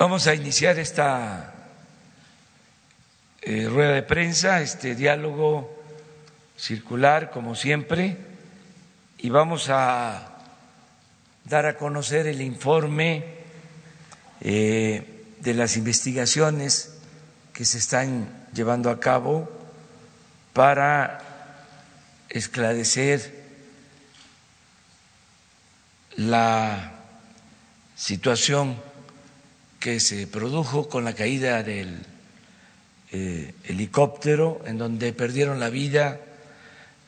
Vamos a iniciar esta eh, rueda de prensa, este diálogo circular, como siempre, y vamos a dar a conocer el informe eh, de las investigaciones que se están llevando a cabo para esclarecer la situación que se produjo con la caída del eh, helicóptero en donde perdieron la vida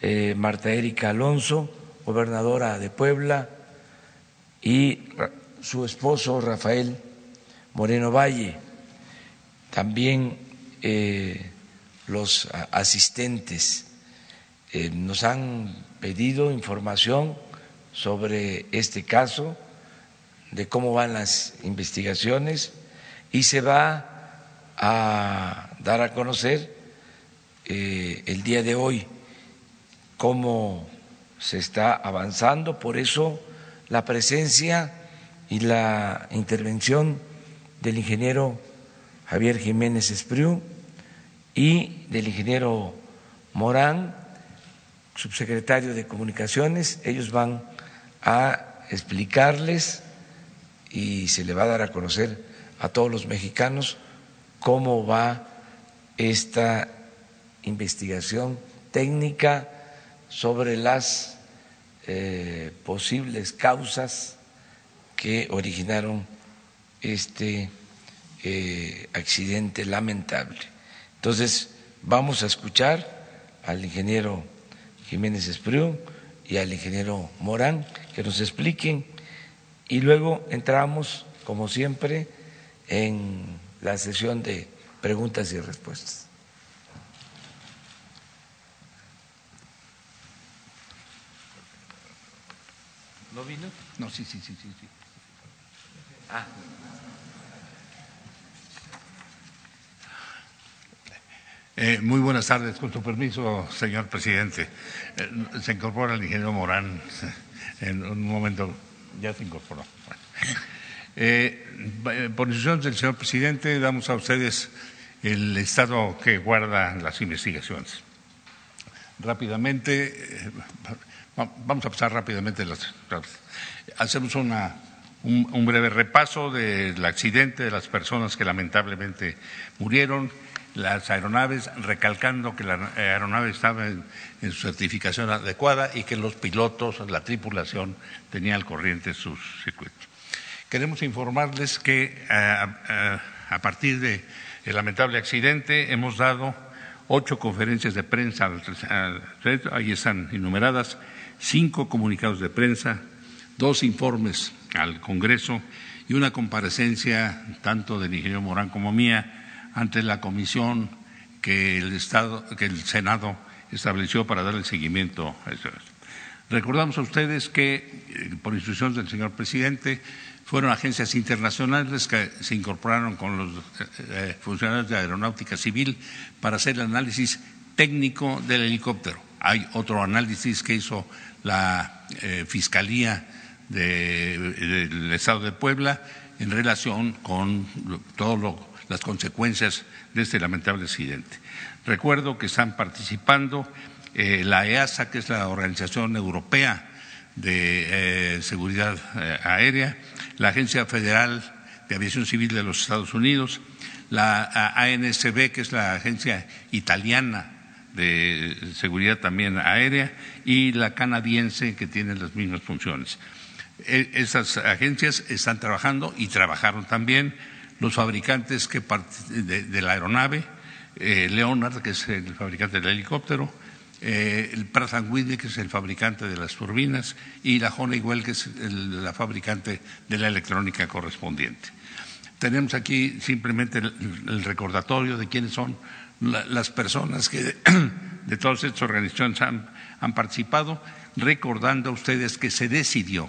eh, Marta Erika Alonso, gobernadora de Puebla, y su esposo Rafael Moreno Valle. También eh, los asistentes nos han pedido información sobre este caso de cómo van las investigaciones y se va a dar a conocer eh, el día de hoy cómo se está avanzando. Por eso la presencia y la intervención del ingeniero Javier Jiménez Espriu y del ingeniero Morán, subsecretario de Comunicaciones. Ellos van a explicarles y se le va a dar a conocer a todos los mexicanos cómo va esta investigación técnica sobre las eh, posibles causas que originaron este eh, accidente lamentable. Entonces, vamos a escuchar al ingeniero Jiménez Espriu y al ingeniero Morán que nos expliquen y luego entramos, como siempre, en la sesión de preguntas y respuestas. ¿No vino? No, sí, sí, sí, sí. sí. Ah. Eh, muy buenas tardes, con tu permiso, señor presidente. Eh, se incorpora el ingeniero Morán en un momento ya se incorporó. Eh, por instrucción del señor presidente, damos a ustedes el estado que guarda las investigaciones. Rápidamente, eh, vamos a pasar rápidamente las. Hacemos una, un, breve repaso del accidente de las personas que lamentablemente murieron, las aeronaves, recalcando que la aeronave estaba en, su certificación adecuada y que los pilotos, la tripulación, tenían al corriente sus circuitos. Queremos informarles que a, partir del lamentable accidente hemos dado ocho conferencias de prensa, ahí están enumeradas, cinco comunicados de prensa, dos informes al Congreso y una comparecencia tanto del ingeniero Morán como mía ante la comisión que el, Estado, que el Senado estableció para dar el seguimiento a eso. Recordamos a ustedes que, eh, por instrucciones del señor presidente, fueron agencias internacionales que se incorporaron con los eh, eh, funcionarios de Aeronáutica Civil para hacer el análisis técnico del helicóptero. Hay otro análisis que hizo la Fiscalía del Estado de Puebla en relación con todo lo las consecuencias de este lamentable accidente. Recuerdo que están participando eh, la EASA, que es la Organización Europea de eh, Seguridad eh, Aérea, la Agencia Federal de Aviación Civil de los Estados Unidos, la ANSB, que es la Agencia Italiana de Seguridad también Aérea, y la canadiense, que tiene las mismas funciones. E, esas agencias están trabajando y trabajaron también los fabricantes que de, la aeronave, eh, Leonard, que es el fabricante del helicóptero, eh, el Pratt Whitney, que es el fabricante de las turbinas, y la Honeywell, que es la fabricante de la electrónica correspondiente. Tenemos aquí simplemente el, recordatorio de quiénes son las personas que de, todas estas organizaciones han participado, recordando a ustedes que se decidió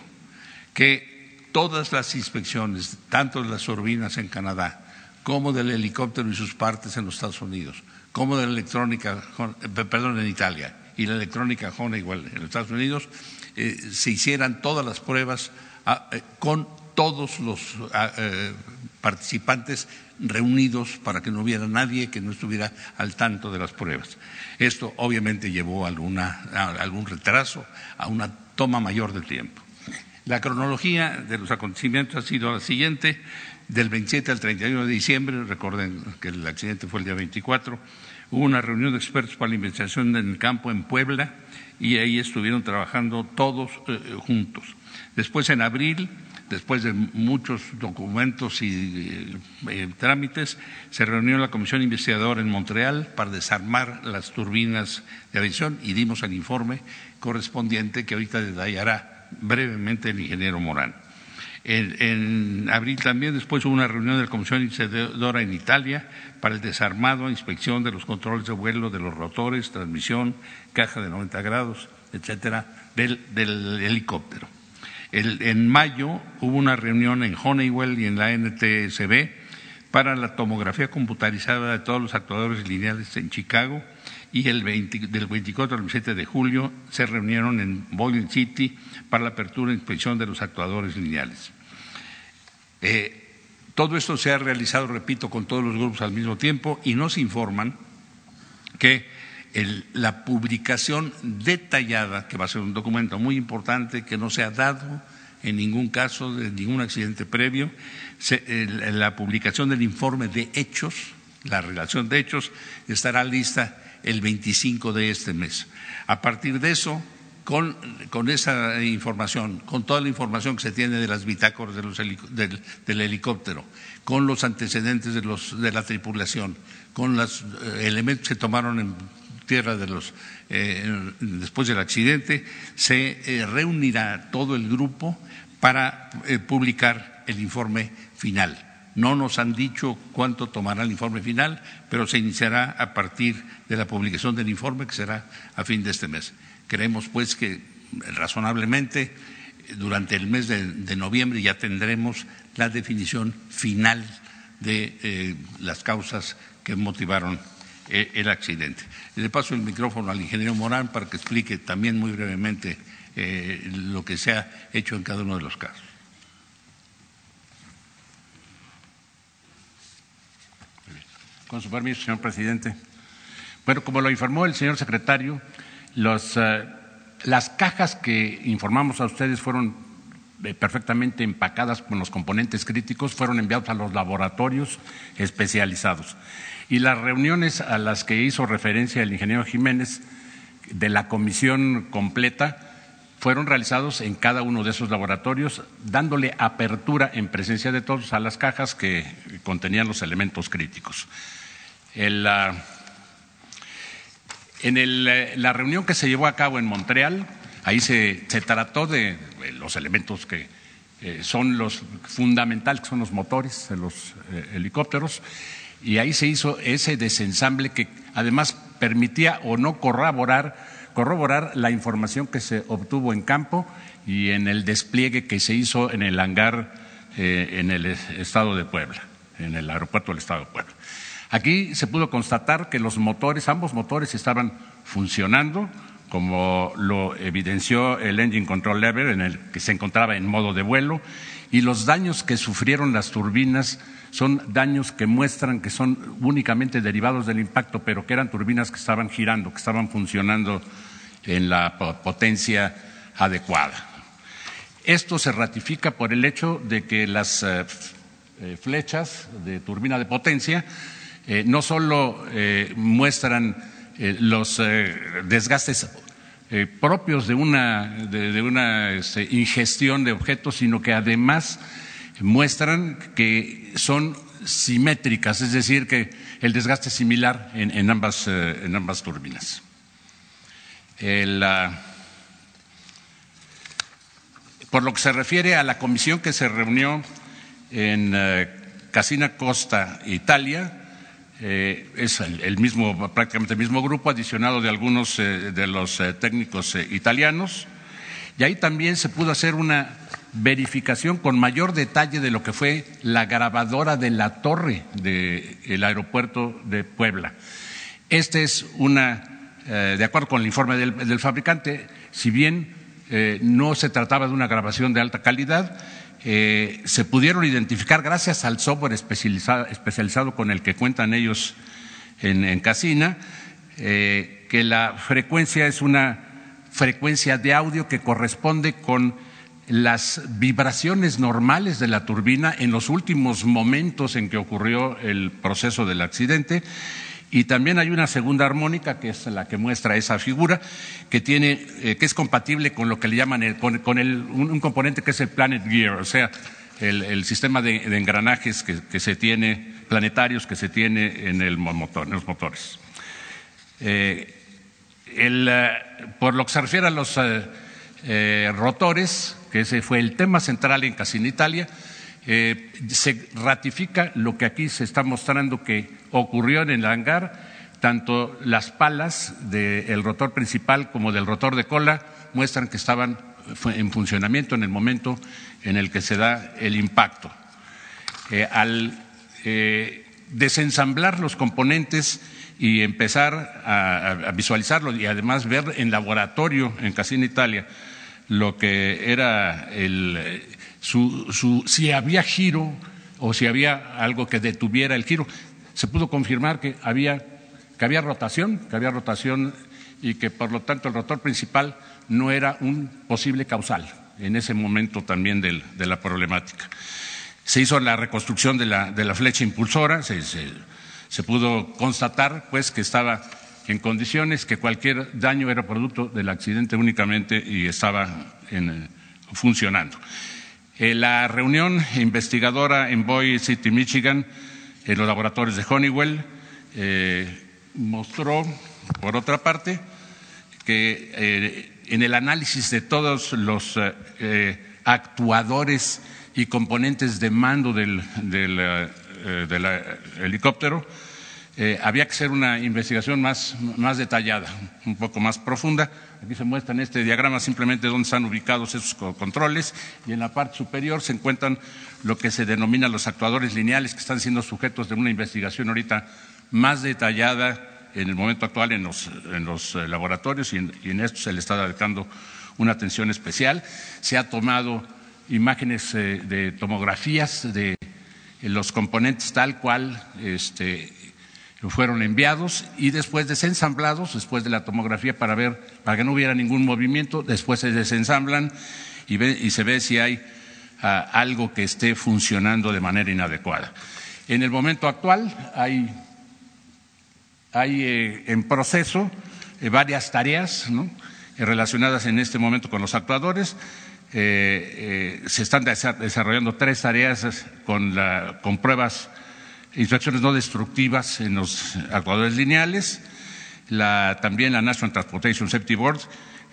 que todas las inspecciones, tanto de las turbinas en Canadá como del helicóptero y sus partes en los Estados Unidos, como de la electrónica, eh, perdón, en Italia y la electrónica Honeywell en los Estados Unidos, eh, se hicieran todas las pruebas ah, eh, con todos los ah, participantes reunidos para que no hubiera nadie que no estuviera al tanto de las pruebas. Esto obviamente llevó a, algún retraso, a una toma mayor de tiempo. La cronología de los acontecimientos ha sido la siguiente. Del 27 al 31 de diciembre, recuerden que el accidente fue el día 24, hubo una reunión de expertos para la investigación en el campo en Puebla y ahí estuvieron trabajando todos eh, juntos. Después, en abril, después de muchos documentos y eh, trámites, se reunió la Comisión Investigadora en Montreal para desarmar las turbinas de aviación y dimos el informe correspondiente que ahorita detallará brevemente el ingeniero Morán. En, abril también, después hubo una reunión de la Comisión Investigadora en Italia para el desarmado, inspección de los controles de vuelo de los rotores, transmisión, caja de 90 grados, etcétera, del helicóptero en mayo hubo una reunión en Honeywell y en la NTSB para la tomografía computarizada de todos los actuadores lineales en Chicago y el del 24 al 27 de julio se reunieron en Boiling City para la apertura e inspección de los actuadores lineales. Eh, todo esto se ha realizado, repito, con todos los grupos al mismo tiempo y nos informan que la publicación detallada, que va a ser un documento muy importante, que no se ha dado en ningún caso de ningún accidente previo, la publicación del informe de hechos, la relación de hechos, estará lista el 25 de este mes. A partir de eso, con, esa información, con toda la información que se tiene de las bitácoras del, helicóptero, con los antecedentes de, la tripulación, con los eh, elementos que se tomaron en tierra de los, eh, después del accidente, se eh, reunirá todo el grupo para eh, publicar el informe final. No nos han dicho cuánto tomará el informe final, pero se iniciará a partir de la publicación del informe, que será a fin de este mes. Creemos, pues, que razonablemente durante el mes de, noviembre ya tendremos la definición final de las causas que motivaron eh, el accidente. Le paso el micrófono al ingeniero Morán para que explique también muy brevemente eh, lo que se ha hecho en cada uno de los casos. Con su permiso, señor presidente. Bueno, como lo informó el señor secretario, eh, las cajas que informamos a ustedes fueron perfectamente empacadas con los componentes críticos, fueron enviados a los laboratorios especializados y las reuniones a las que hizo referencia el ingeniero Jiménez de la comisión completa fueron realizados en cada uno de esos laboratorios, dándole apertura en presencia de todos a las cajas que contenían los elementos críticos. en la reunión que se llevó a cabo en Montreal, ahí se, trató de los elementos que eh, son los fundamentales, que son los motores de los eh, helicópteros, y ahí se hizo ese desensamble que además permitía o no corroborar, corroborar la información que se obtuvo en campo y en el despliegue que se hizo en el hangar eh, en el estado de Puebla, en el aeropuerto del estado de Puebla. Aquí se pudo constatar que los motores, ambos motores estaban funcionando, como lo evidenció el Engine Control Lever, en el que se encontraba en modo de vuelo, y los daños que sufrieron las turbinas son daños que muestran que son únicamente derivados del impacto, pero que eran turbinas que estaban girando, que estaban funcionando en la potencia adecuada. Esto se ratifica por el hecho de que las eh, eh, flechas de turbina de potencia eh, no solo muestran los desgastes propios de una, de, una este, ingestión de objetos, sino que además muestran que son simétricas, es decir, que el desgaste es similar en, ambas, en ambas, turbinas. Por lo que se refiere a la comisión que se reunió en eh, Casina Costa, Italia, eh, es el, mismo, prácticamente el mismo grupo, adicionado de algunos de los técnicos italianos, y ahí también se pudo hacer una verificación con mayor detalle de lo que fue la grabadora de la torre del aeropuerto de Puebla. Este es una, eh, de acuerdo con el informe del, fabricante, si bien eh, no se trataba de una grabación de alta calidad, eh, se pudieron identificar gracias al software especializado, con el que cuentan ellos en, Casina, que la frecuencia es una frecuencia de audio que corresponde con las vibraciones normales de la turbina en los últimos momentos en que ocurrió el proceso del accidente y también hay una segunda armónica, que es la que muestra esa figura, que, tiene, eh, que es compatible con lo que le llaman con, el, un, componente que es el Planet Gear, o sea, el, sistema de, engranajes que, se tiene, planetarios que se tiene en, el motor, en los motores. Eh, eh, por lo que se refiere a los rotores, que ese fue el tema central en Casina Italia, se ratifica lo que aquí se está mostrando que ocurrió en el hangar, tanto las palas del rotor principal como del rotor de cola muestran que estaban en funcionamiento en el momento en el que se da el impacto. Eh, al eh, desensamblar los componentes y empezar a, visualizarlo y además ver en laboratorio en Casina Italia lo que era el, su, si había giro o si había algo que detuviera el giro. Se pudo confirmar que había, que había rotación, que había rotación y que por lo tanto el rotor principal no era un posible causal en ese momento también de la problemática. Se hizo la reconstrucción de la, de la flecha impulsora, se, se, pudo constatar pues que estaba en condiciones que cualquier daño era producto del accidente únicamente y estaba funcionando. Eh, la reunión investigadora en Boise City, Michigan, en los laboratorios de Honeywell, eh, mostró, por otra parte, que eh, en el análisis de todos los actuadores y componentes de mando del, helicóptero, había que hacer una investigación más detallada, un poco más profunda, Aquí se muestra en este diagrama simplemente dónde están ubicados esos controles y en la parte superior se encuentran lo que se denomina los actuadores lineales que están siendo sujetos de una investigación ahorita más detallada en el momento actual en los, eh, laboratorios y en, esto se le está dedicando una atención especial. Se ha tomado imágenes eh, de tomografías de los componentes tal cual este, fueron enviados y después desensamblados, después de la tomografía para ver, para que no hubiera ningún movimiento, después se desensamblan y, se ve si hay ah, algo que esté funcionando de manera inadecuada. En el momento actual hay, eh, en proceso eh, varias tareas eh, relacionadas en este momento con los actuadores. se están desarrollando tres tareas con, con pruebas instrucciones no destructivas en los actuadores lineales, también la National Transportation Safety Board,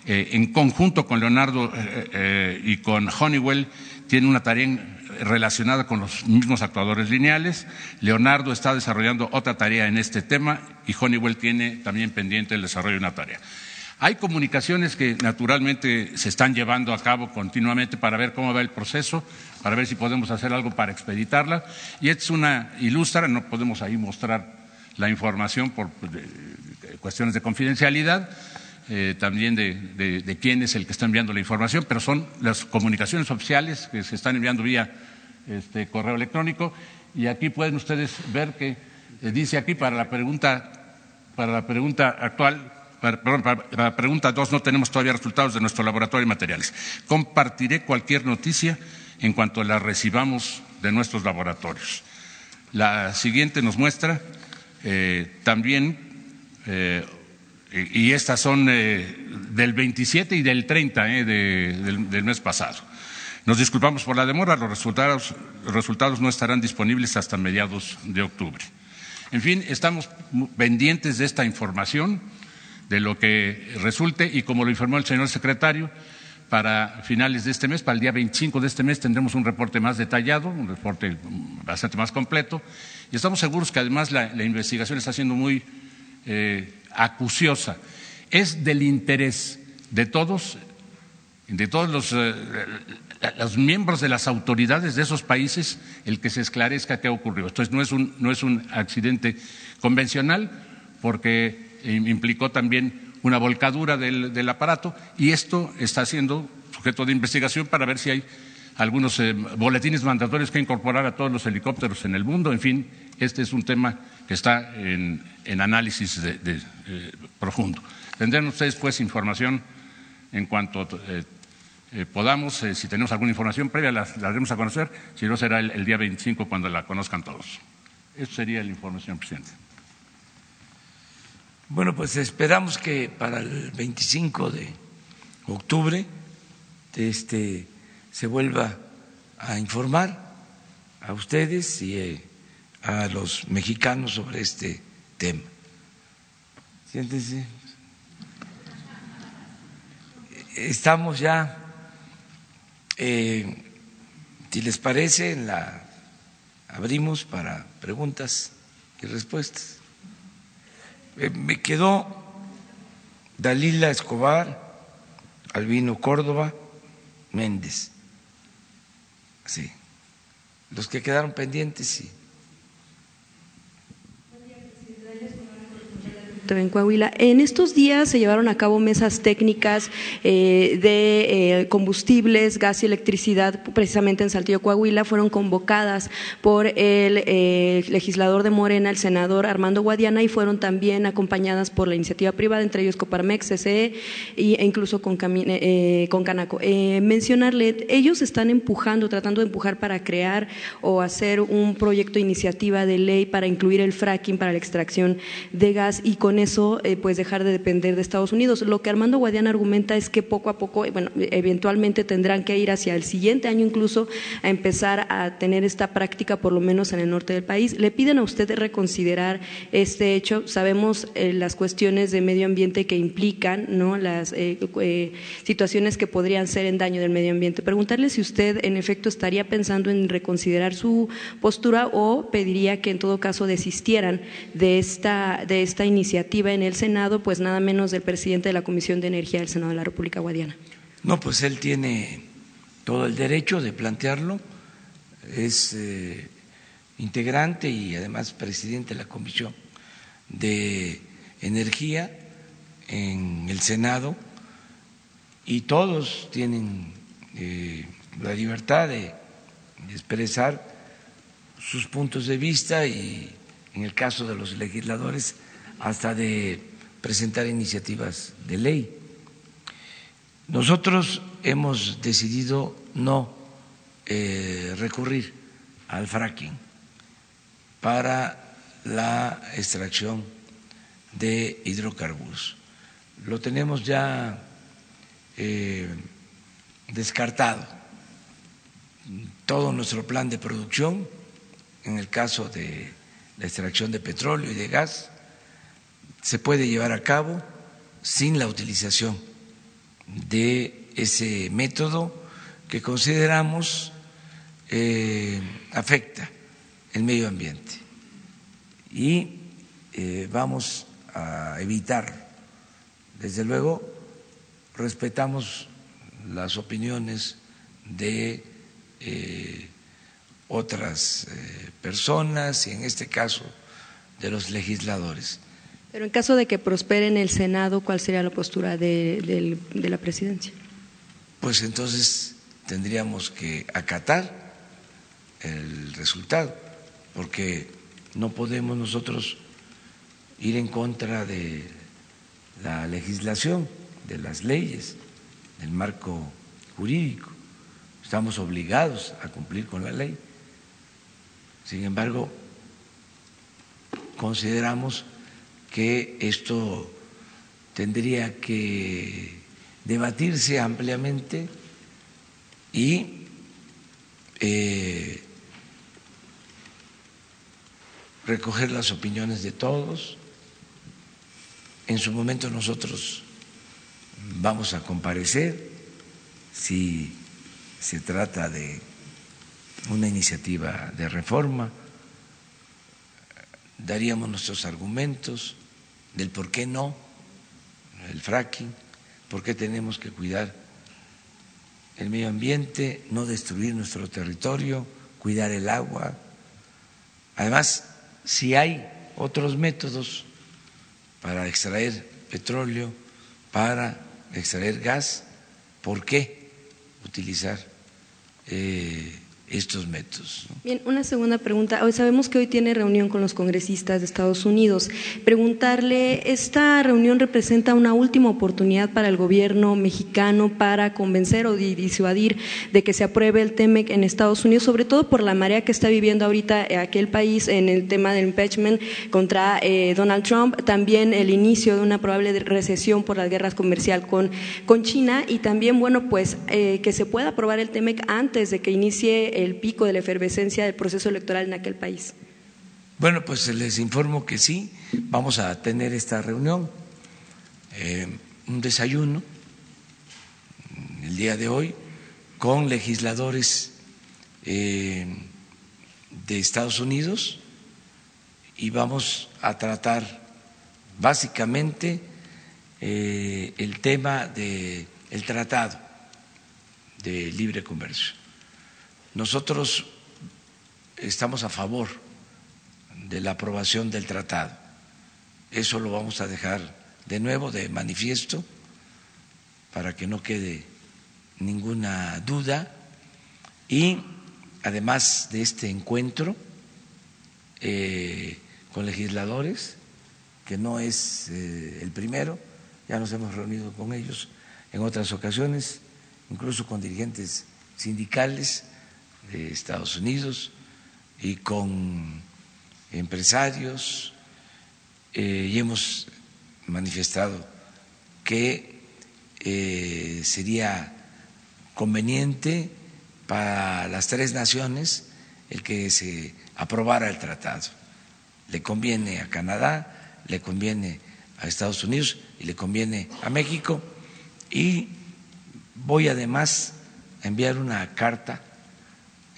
eh, en conjunto con Leonardo eh, eh, y con Honeywell, tiene una tarea relacionada con los mismos actuadores lineales. Leonardo está desarrollando otra tarea en este tema y Honeywell tiene también pendiente el desarrollo de una tarea. Hay comunicaciones que naturalmente se están llevando a cabo continuamente para ver cómo va el proceso, para ver si podemos hacer algo para expeditarla. Y es una ilustra, no podemos ahí mostrar la información por cuestiones de confidencialidad, eh, también de, quién es el que está enviando la información, pero son las comunicaciones oficiales que se están enviando vía este, correo electrónico. Y aquí pueden ustedes ver que eh, dice aquí para la pregunta, para la pregunta actual, perdón, para la pregunta dos no tenemos todavía resultados de nuestro laboratorio de materiales. Compartiré cualquier noticia en cuanto la recibamos de nuestros laboratorios. La siguiente nos muestra eh, también, eh, y estas son eh, del 27 y del 30 del, del, mes pasado. Nos disculpamos por la demora, los resultados, los resultados no estarán disponibles hasta mediados de octubre. En fin, estamos pendientes de esta información de lo que resulte y como lo informó el señor secretario, para finales de este mes, para el día 25 de este mes, tendremos un reporte más detallado, un reporte bastante más completo. Y estamos seguros que además la, investigación está siendo muy eh, acuciosa. Es del interés de todos, de todos los, eh, los, miembros de las autoridades de esos países, el que se esclarezca qué ocurrido. Esto no es un, no es un accidente convencional, porque implicó también una volcadura del, aparato y esto está siendo sujeto de investigación para ver si hay algunos eh, boletines mandatorios que incorporar a todos los helicópteros en el mundo. En fin, este es un tema que está en, análisis de, eh, profundo. Tendrán ustedes, pues, información en cuanto eh, podamos. si tenemos alguna información previa, la, daremos a conocer. Si no, será el, el día 25 cuando la conozcan todos. Eso sería la información, presidente. Bueno, pues esperamos que para el 25 de octubre este, se vuelva a informar a ustedes y eh, a los mexicanos sobre este tema. Siéntense. Estamos ya, eh, si les parece, en la abrimos para preguntas y respuestas. Eh, me quedó Dalila Escobar, Albino Córdoba, Méndez. Sí. Los que quedaron pendientes, sí. En Coahuila. En estos días se llevaron a cabo mesas técnicas eh, de eh, combustibles, gas y electricidad, precisamente en Saltillo, Coahuila. Fueron convocadas por el eh, legislador de Morena, el senador Armando Guadiana, y fueron también acompañadas por la iniciativa privada, entre ellos Coparmex, CCE e incluso con, con Canaco. mencionarle, ellos están empujando, tratando de empujar para crear o hacer un proyecto de iniciativa de ley para incluir el fracking para la extracción de gas y con eso eh, pues dejar de depender de Estados Unidos. Lo que Armando Guadiana argumenta es que poco a poco, bueno, eventualmente tendrán que ir hacia el siguiente año incluso a empezar a tener esta práctica por lo menos en el norte del país. Le piden a usted reconsiderar este hecho. Sabemos eh, las cuestiones de medio ambiente que implican, ¿no? Las eh, situaciones que podrían ser en daño del medio ambiente. Preguntarle si usted en efecto estaría pensando en reconsiderar su postura o pediría que en todo caso desistieran de esta de esta iniciativa en el Senado, pues nada menos del presidente de la Comisión de Energía del Senado de la República Guadiana. No, pues él tiene todo el derecho de plantearlo, es eh, integrante y además presidente de la Comisión de Energía en el Senado y todos tienen eh, la libertad de expresar sus puntos de vista y en el caso de los legisladores hasta de presentar iniciativas de ley. Nosotros hemos decidido no eh, recurrir al fracking para la extracción de hidrocarburos. Lo tenemos ya eh, descartado. Todo nuestro plan de producción, en el caso de la extracción de petróleo y de gas, se puede llevar a cabo sin la utilización de ese método que consideramos eh, afecta el medio ambiente. Y eh, vamos a evitar, desde luego, respetamos las opiniones de eh, otras personas y en este caso de los legisladores pero en caso de que prospere en el Senado, ¿cuál sería la postura de, la presidencia? Pues entonces tendríamos que acatar el resultado, porque no podemos nosotros ir en contra de la legislación, de las leyes, del marco jurídico. Estamos obligados a cumplir con la ley. Sin embargo, consideramos que esto tendría que debatirse ampliamente y eh, recoger las opiniones de todos. En su momento nosotros vamos a comparecer si se trata de una iniciativa de reforma, daríamos nuestros argumentos del por qué no el fracking, por qué tenemos que cuidar el medio ambiente, no destruir nuestro territorio, cuidar el agua. Además, si hay otros métodos para extraer petróleo, para extraer gas, ¿por qué utilizar eh, estos métodos. Bien, una segunda pregunta. Hoy sabemos que hoy tiene reunión con los congresistas de Estados Unidos. Preguntarle, ¿esta reunión representa una última oportunidad para el gobierno mexicano para convencer o disuadir de que se apruebe el TEMEC en Estados Unidos, sobre todo por la marea que está viviendo ahorita aquel país en el tema del impeachment contra eh, Donald Trump, también el inicio de una probable recesión por las guerras comerciales con, con China y también, bueno, pues eh, que se pueda aprobar el TEMEC antes de que inicie el pico de la efervescencia del proceso electoral en aquel país? Bueno, pues les informo que sí, vamos a tener esta reunión, eh, un desayuno el día de hoy con legisladores eh, de Estados Unidos y vamos a tratar básicamente eh, el tema del el tratado de libre comercio. Nosotros estamos a favor de la aprobación del tratado. Eso lo vamos a dejar de nuevo de manifiesto para que no quede ninguna duda. Y además de este encuentro eh, con legisladores, que no es eh, el primero, ya nos hemos reunido con ellos en otras ocasiones, incluso con dirigentes sindicales, de Estados Unidos y con empresarios eh, y hemos manifestado que eh, sería conveniente para las tres naciones el que se aprobara el tratado. Le conviene a Canadá, le conviene a Estados Unidos y le conviene a México. Y voy además a enviar una carta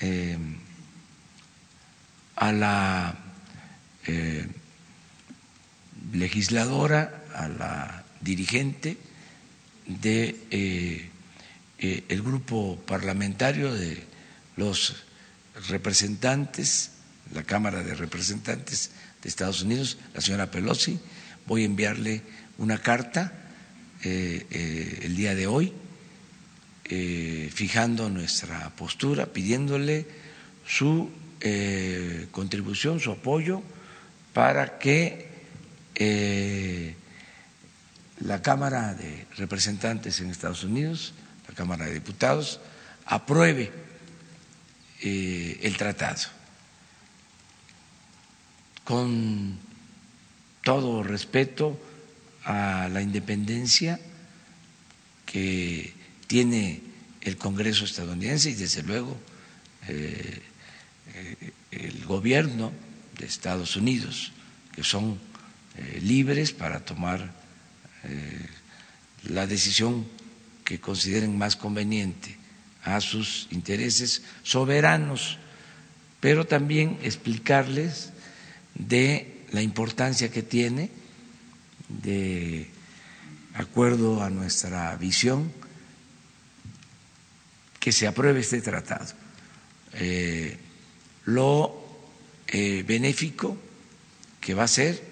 eh, a la eh, legisladora, a la dirigente de eh, el grupo parlamentario de los representantes, la Cámara de Representantes de Estados Unidos, la señora Pelosi. Voy a enviarle una carta el día de hoy eh, fijando nuestra postura, pidiéndole su eh, contribución, su apoyo para que eh, la Cámara de Representantes en Estados Unidos, la Cámara de Diputados, apruebe el tratado. Con todo respeto a la independencia que tiene el Congreso estadounidense y desde luego eh, eh, el gobierno de Estados Unidos, que son eh, libres para tomar la decisión que consideren más conveniente a sus intereses soberanos, pero también explicarles de la importancia que tiene de acuerdo a nuestra visión que se apruebe este tratado. Eh, lo eh, benéfico que va a ser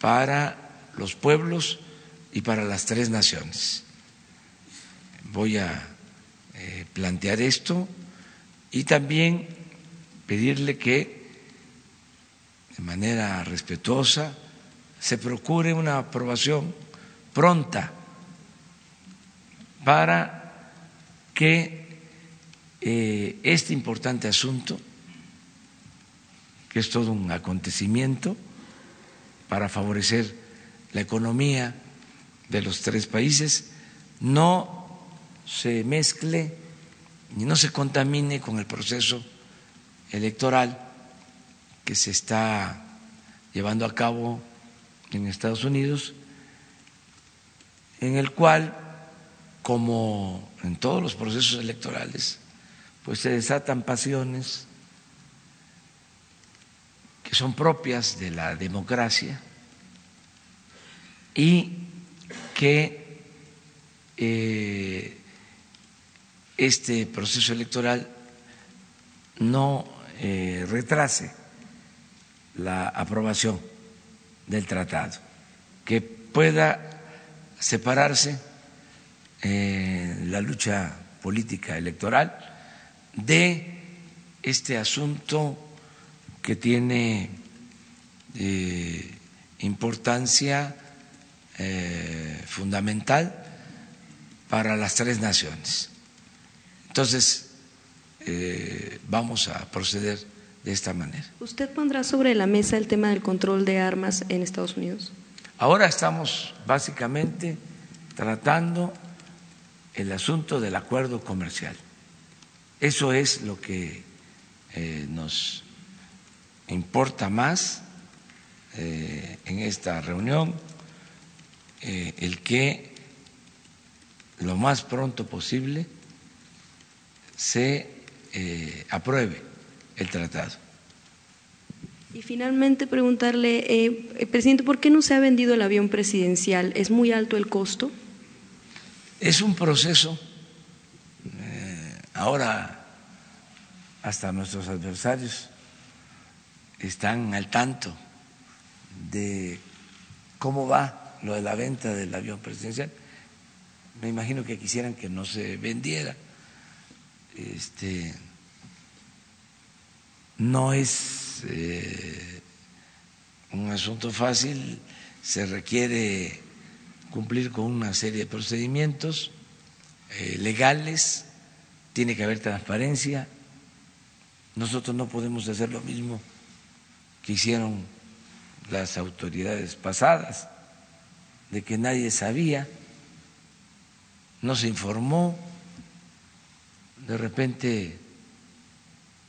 para los pueblos y para las tres naciones. Voy a eh, plantear esto y también pedirle que de manera respetuosa se procure una aprobación pronta para que eh, este importante asunto, que es todo un acontecimiento para favorecer la economía de los tres países, no se mezcle ni no se contamine con el proceso electoral que se está llevando a cabo en Estados Unidos, en el cual como en todos los procesos electorales, pues se desatan pasiones que son propias de la democracia y que eh, este proceso electoral no eh, retrase la aprobación del tratado, que pueda separarse la lucha política electoral de este asunto que tiene eh, importancia eh, fundamental para las tres naciones. Entonces, eh, vamos a proceder de esta manera. ¿Usted pondrá sobre la mesa el tema del control de armas en Estados Unidos? Ahora estamos básicamente tratando el asunto del acuerdo comercial. Eso es lo que eh, nos importa más eh, en esta reunión, eh, el que lo más pronto posible se apruebe el tratado. Y finalmente preguntarle, presidente, ¿por qué no se ha vendido el avión presidencial? ¿Es muy alto el costo? Es un proceso. ahora hasta nuestros adversarios están al tanto de cómo va lo de la venta del avión presidencial. Me imagino que quisieran que no se vendiera. Este, no es eh, un asunto fácil, se requiere cumplir con una serie de procedimientos eh, legales, tiene que haber transparencia, nosotros no podemos hacer lo mismo que hicieron las autoridades pasadas, de que nadie sabía, no se informó, de repente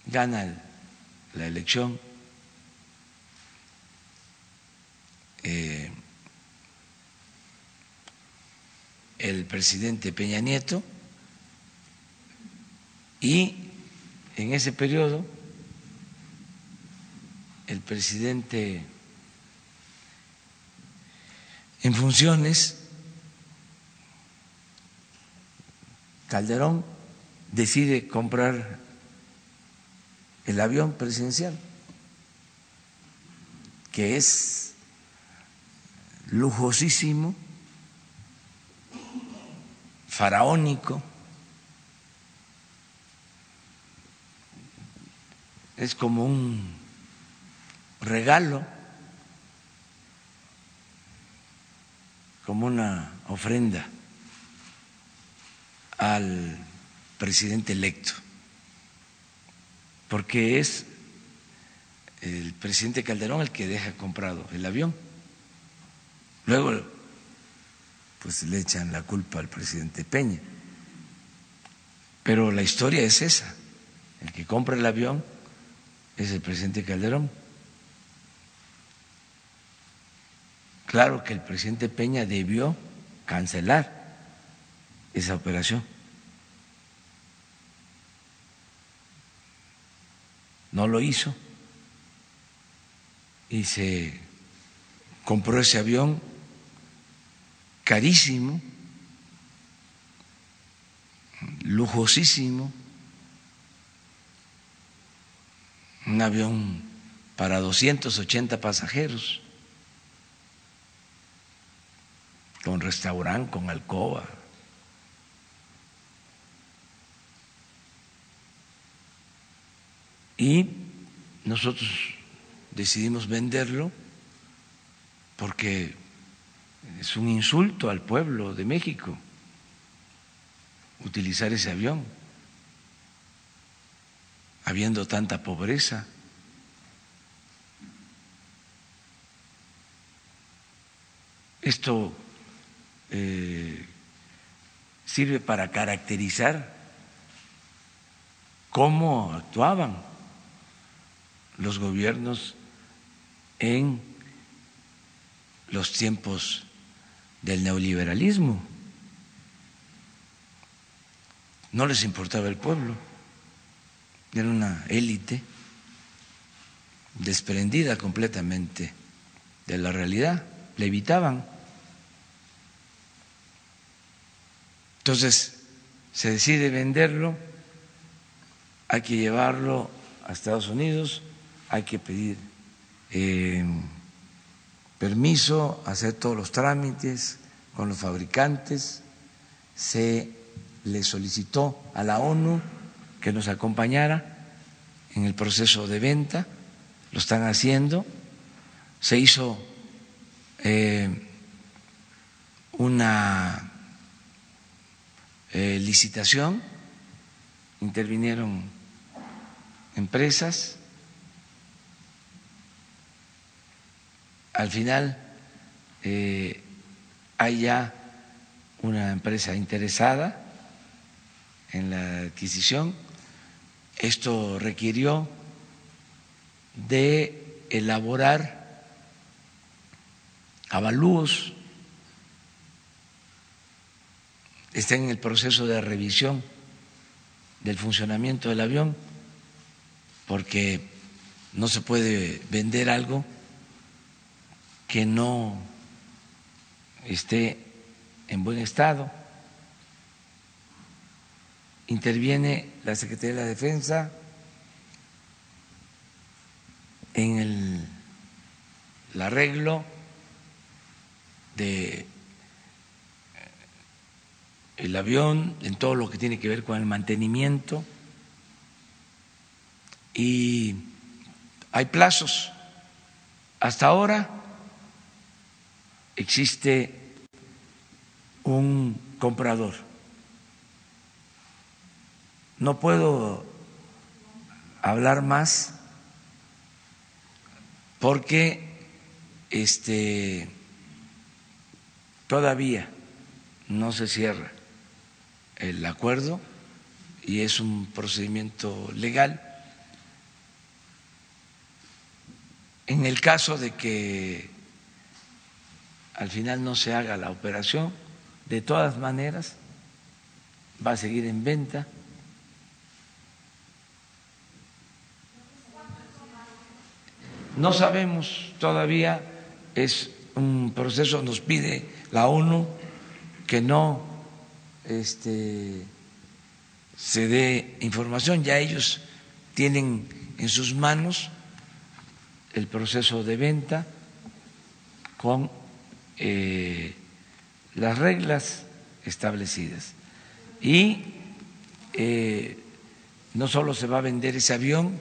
gana la elección. Eh, el presidente Peña Nieto y en ese periodo el presidente en funciones, Calderón, decide comprar el avión presidencial, que es lujosísimo, faraónico, es como un regalo, como una ofrenda al presidente electo, porque es el presidente Calderón el que deja comprado el avión. Luego, pues le echan la culpa al presidente Peña. Pero la historia es esa. El que compra el avión es el presidente Calderón. Claro que el presidente Peña debió cancelar esa operación. No lo hizo y se compró ese avión carísimo, lujosísimo, un avión para 280 pasajeros, con restaurante, con alcoba. Y nosotros decidimos venderlo porque es un insulto al pueblo de México utilizar ese avión habiendo tanta pobreza. Esto eh, sirve para caracterizar cómo actuaban los gobiernos en los tiempos del neoliberalismo. No les importaba el pueblo era una élite desprendida completamente de la realidad, le evitaban. Entonces se decide venderlo, hay que llevarlo a Estados Unidos, hay que pedir eh, permiso, hacer todos los trámites con los fabricantes, se le solicitó a la ONU que nos acompañara en el proceso de venta, lo están haciendo. Se hizo eh, una eh, licitación, intervinieron empresas, al final eh, hay ya una empresa interesada en la adquisición. Esto requirió de elaborar avalúos, está en el proceso de revisión del funcionamiento del avión, porque no se puede vender algo que no esté en buen estado. Interviene la Secretaría de la Defensa en el, arreglo de el avión, en todo lo que tiene que ver con el mantenimiento y hay plazos. Hasta ahora existe un comprador. No puedo hablar más porque este todavía no se cierra el acuerdo y es un procedimiento legal. En el caso de que al final no se haga la operación, de todas maneras va a seguir en venta. No sabemos todavía, es un proceso, nos pide la ONU que no este, se dé información, ya ellos tienen en sus manos el proceso de venta con eh, las reglas establecidas. Y eh, no solo se va a vender ese avión,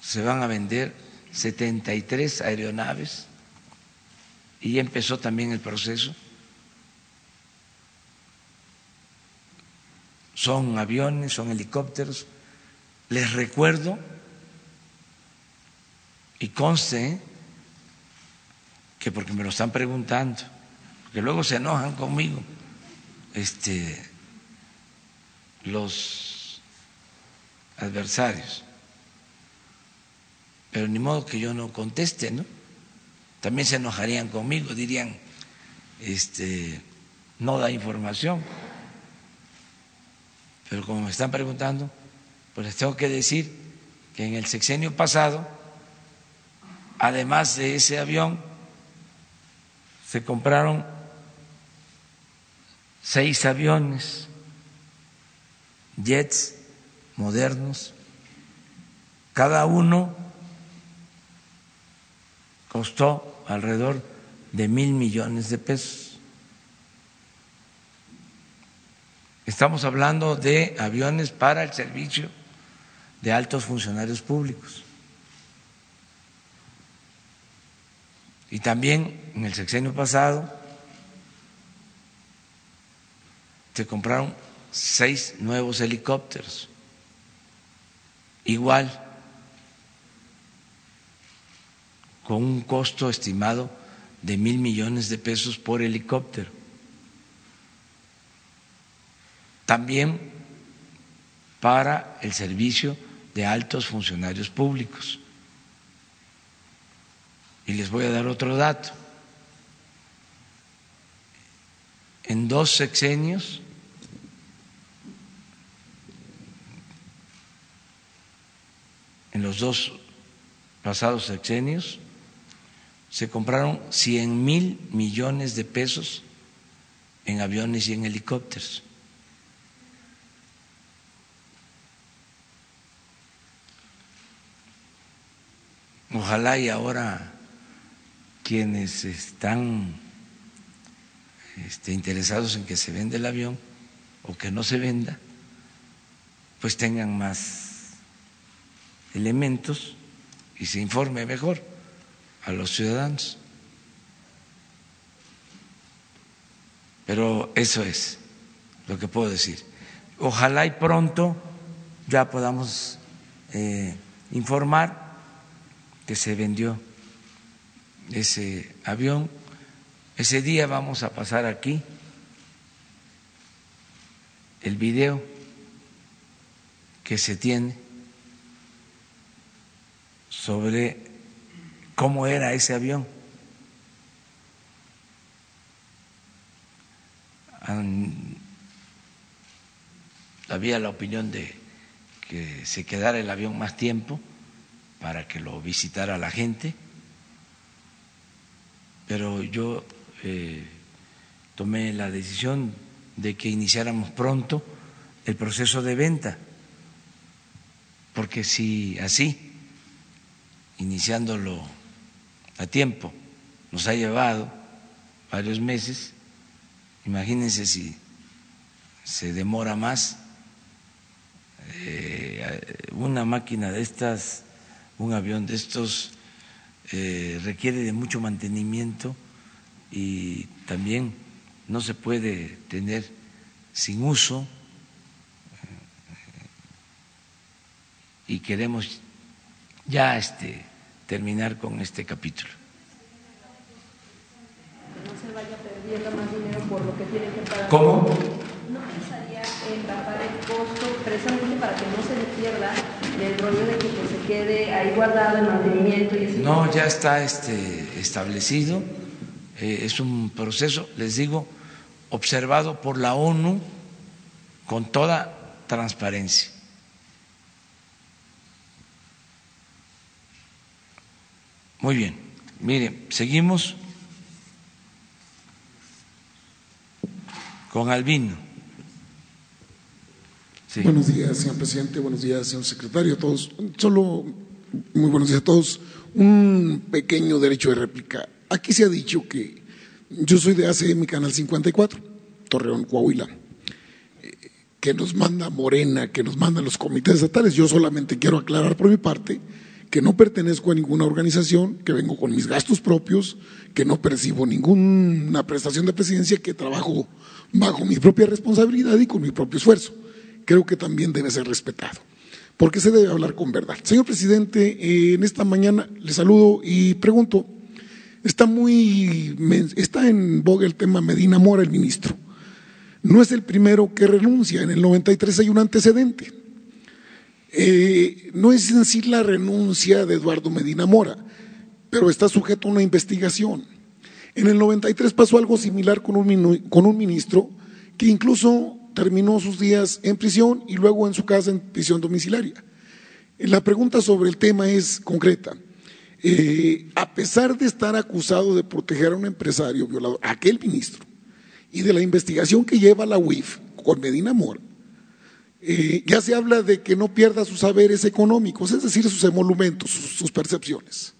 se van a vender 73 aeronaves y empezó también el proceso. Son aviones, son helicópteros. Les recuerdo y conste que porque me lo están preguntando, que luego se enojan conmigo, este, los adversarios. Pero ni modo que yo no conteste, ¿no? También se enojarían conmigo, dirían, este, no da información. Pero como me están preguntando, pues les tengo que decir que en el sexenio pasado, además de ese avión, se compraron seis aviones, jets modernos, cada uno costó alrededor de mil millones de pesos. Estamos hablando de aviones para el servicio de altos funcionarios públicos. Y también en el sexenio pasado se compraron seis nuevos helicópteros, igual, con un costo estimado de mil millones de pesos por helicóptero. También para el servicio de altos funcionarios públicos. Y les voy a dar otro dato. En dos sexenios en los dos pasados sexenios se compraron 100 mil millones de pesos en aviones y en helicópteros. Ojalá y ahora quienes están este, interesados en que se venda el avión o que no se venda, pues tengan más elementos y se informe mejor a los ciudadanos. Pero eso es lo que puedo decir. Ojalá y pronto ya podamos eh, informar que se vendió ese avión. Ese día vamos a pasar aquí el video que se tiene sobre cómo era ese avión. había la opinión de que se quedara el avión más tiempo para que lo visitara la gente, pero yo eh, tomé la decisión de que iniciáramos pronto el proceso de venta, porque si así, iniciándolo a tiempo, nos ha llevado varios meses, imagínense si se demora más, eh, una máquina de estas, un avión de estos, eh, requiere de mucho mantenimiento y también no se puede tener sin uso y queremos ya este, terminar con este capítulo. No se vaya perdiendo más dinero por lo que que pagar. ¿Cómo? ¿No pensaría en bajar el costo precisamente para que no se le pierda el rollo de que pues, se quede ahí guardado mantenimiento? No, ya está este, establecido, eh, es un proceso, les digo, observado por la ONU con toda transparencia. Muy bien, mire, seguimos con Albino. Buenos días, señor presidente. Buenos días, señor secretario. A todos, solo muy buenos días a todos. Un pequeño derecho de réplica. Aquí se ha dicho que yo soy de ACM Canal 54, Torreón, Coahuila, que nos manda Morena, que nos mandan los comités estatales. Yo solamente quiero aclarar por mi parte que no pertenezco a ninguna organización, que vengo con mis gastos propios, que no percibo ninguna prestación de presidencia, que trabajo bajo mi propia responsabilidad y con mi propio esfuerzo. Creo que también debe ser respetado, porque se debe hablar con verdad. Señor presidente, eh, en esta mañana le saludo y pregunto, está muy está en boga el tema Medina Mora, el ministro. No es el primero que renuncia, en el 93 hay un antecedente. Eh, no es en sí la renuncia de Eduardo Medina Mora, pero está sujeto a una investigación. En el 93 pasó algo similar con un, con un ministro que incluso terminó sus días en prisión y luego en su casa en prisión domiciliaria. La pregunta sobre el tema es concreta. Eh, a pesar de estar acusado de proteger a un empresario violador, aquel ministro, y de la investigación que lleva la UIF con Medina Mora, eh, ya se habla de que no pierda sus saberes económicos, es decir, sus emolumentos, sus, sus percepciones.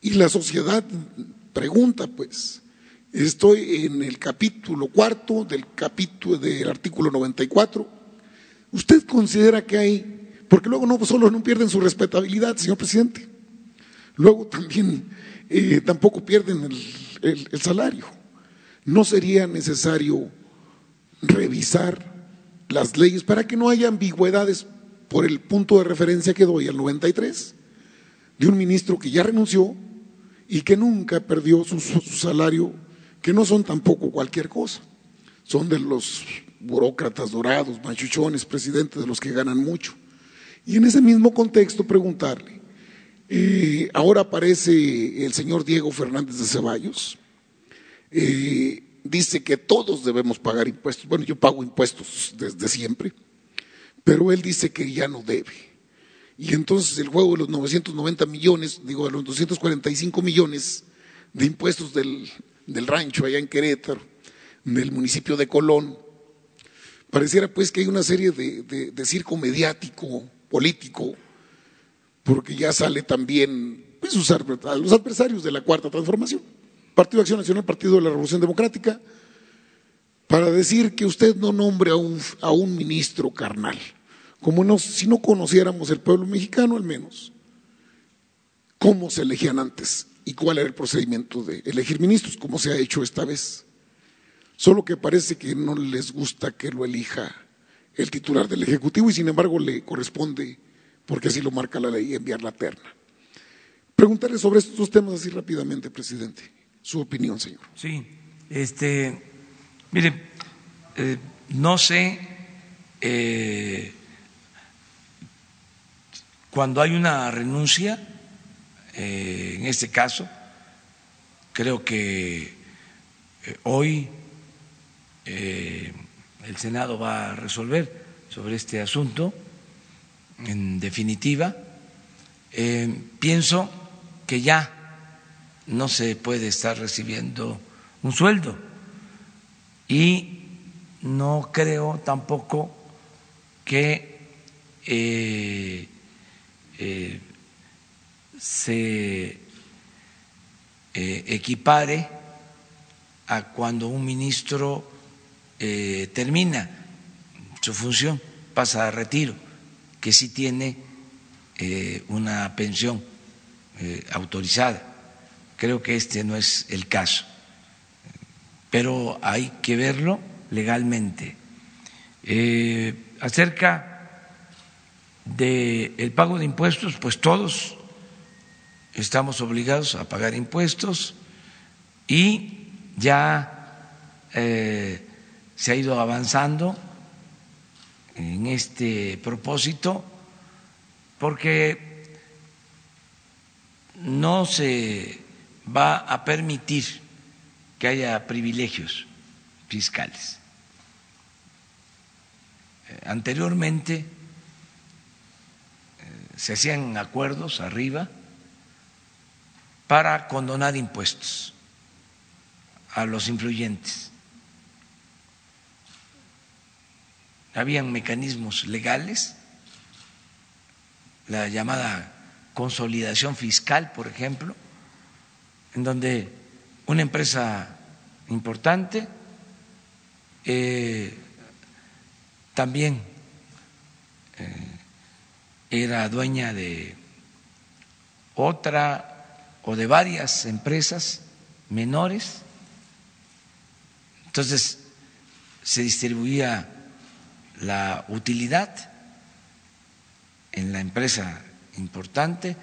Y la sociedad pregunta, pues, estoy en el capítulo cuarto del capítulo del artículo 94. ¿Usted considera que hay, porque luego no solo no pierden su respetabilidad, señor presidente, luego también eh, tampoco pierden el, salario? ¿No sería necesario revisar las leyes para que no haya ambigüedades por el punto de referencia que doy al 93 de un ministro que ya renunció y que nunca perdió su, salario, que no son tampoco cualquier cosa, son de los burócratas dorados, machuchones, presidentes de los que ganan mucho. Y en ese mismo contexto preguntarle, eh, ahora aparece el señor Diego Fernández de Ceballos, eh, dice que todos debemos pagar impuestos. Bueno, yo pago impuestos desde siempre, pero él dice que ya no debe. Y entonces el juego de los 990 millones, digo, de los 245 millones de impuestos del, del rancho allá en Querétaro, del municipio de Colón, pareciera pues que hay una serie de, de, circo mediático, político, porque ya sale también pues, los adversarios de la cuarta transformación. Partido de Acción Nacional, Partido de la Revolución Democrática, para decir que usted no nombre a un, a un ministro carnal. como no, si no conociéramos el pueblo mexicano al menos, cómo se elegían antes y cuál era el procedimiento de elegir ministros, como se ha hecho esta vez. Solo que parece que no les gusta que lo elija el titular del Ejecutivo y sin embargo le corresponde, porque así lo marca la ley, enviar la terna. Preguntarle sobre estos dos temas así rápidamente, presidente. Su opinión, señor. Sí, este, mire, eh, no sé eh, cuando hay una renuncia, eh, en este caso, creo que hoy el Senado va a resolver sobre este asunto. En definitiva, pienso que ya no se puede estar recibiendo un sueldo y no creo tampoco que eh, eh, se eh, equipare a cuando un ministro termina su función, pasa a retiro, que sí tiene una pensión autorizada. Creo que este no es el caso, pero hay que verlo legalmente. Eh, acerca del pago de impuestos, pues todos estamos obligados a pagar impuestos y ya eh, se ha ido avanzando en este propósito porque no se va a permitir que haya privilegios fiscales. Eh, anteriormente eh, se hacían acuerdos arriba para condonar impuestos a los influyentes. Habían mecanismos legales, la llamada consolidación fiscal, por ejemplo, en donde una empresa importante eh, también eh, era dueña de otra o de varias empresas menores. Entonces se distribuía la utilidad en la empresa importante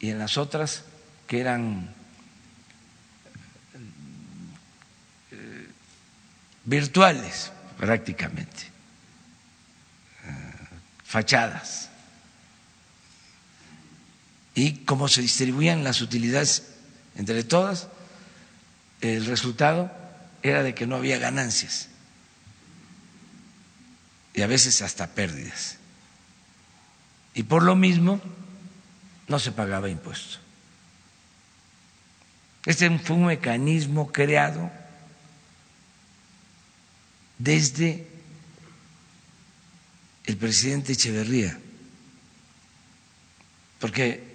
y en las otras que eran eh, virtuales prácticamente, eh, fachadas. Y como se distribuían las utilidades entre todas, el resultado era de que no había ganancias y a veces hasta pérdidas. Y por lo mismo no se pagaba impuesto. Este fue un mecanismo creado desde el presidente Echeverría, porque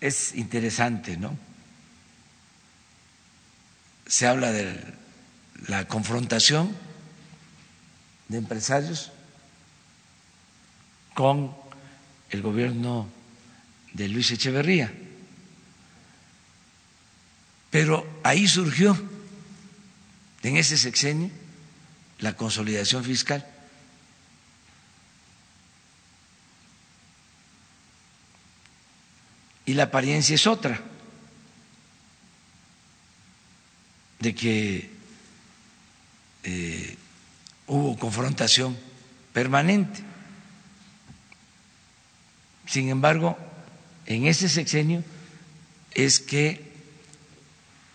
es interesante, ¿no? Se habla de la confrontación de empresarios con el gobierno de Luis Echeverría. Pero ahí surgió, en ese sexenio, la consolidación fiscal. Y la apariencia es otra, de que eh, hubo confrontación permanente. Sin embargo, en ese sexenio es que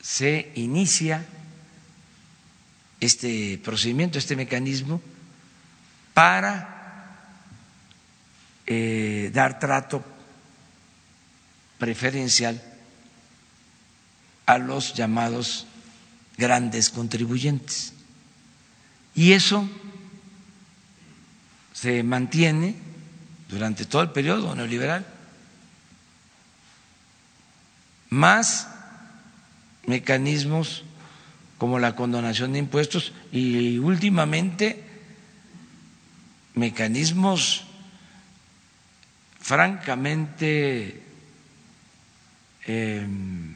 se inicia este procedimiento, este mecanismo, para eh, dar trato preferencial a los llamados grandes contribuyentes. Y eso se mantiene durante todo el periodo neoliberal, más mecanismos como la condonación de impuestos y últimamente mecanismos francamente em,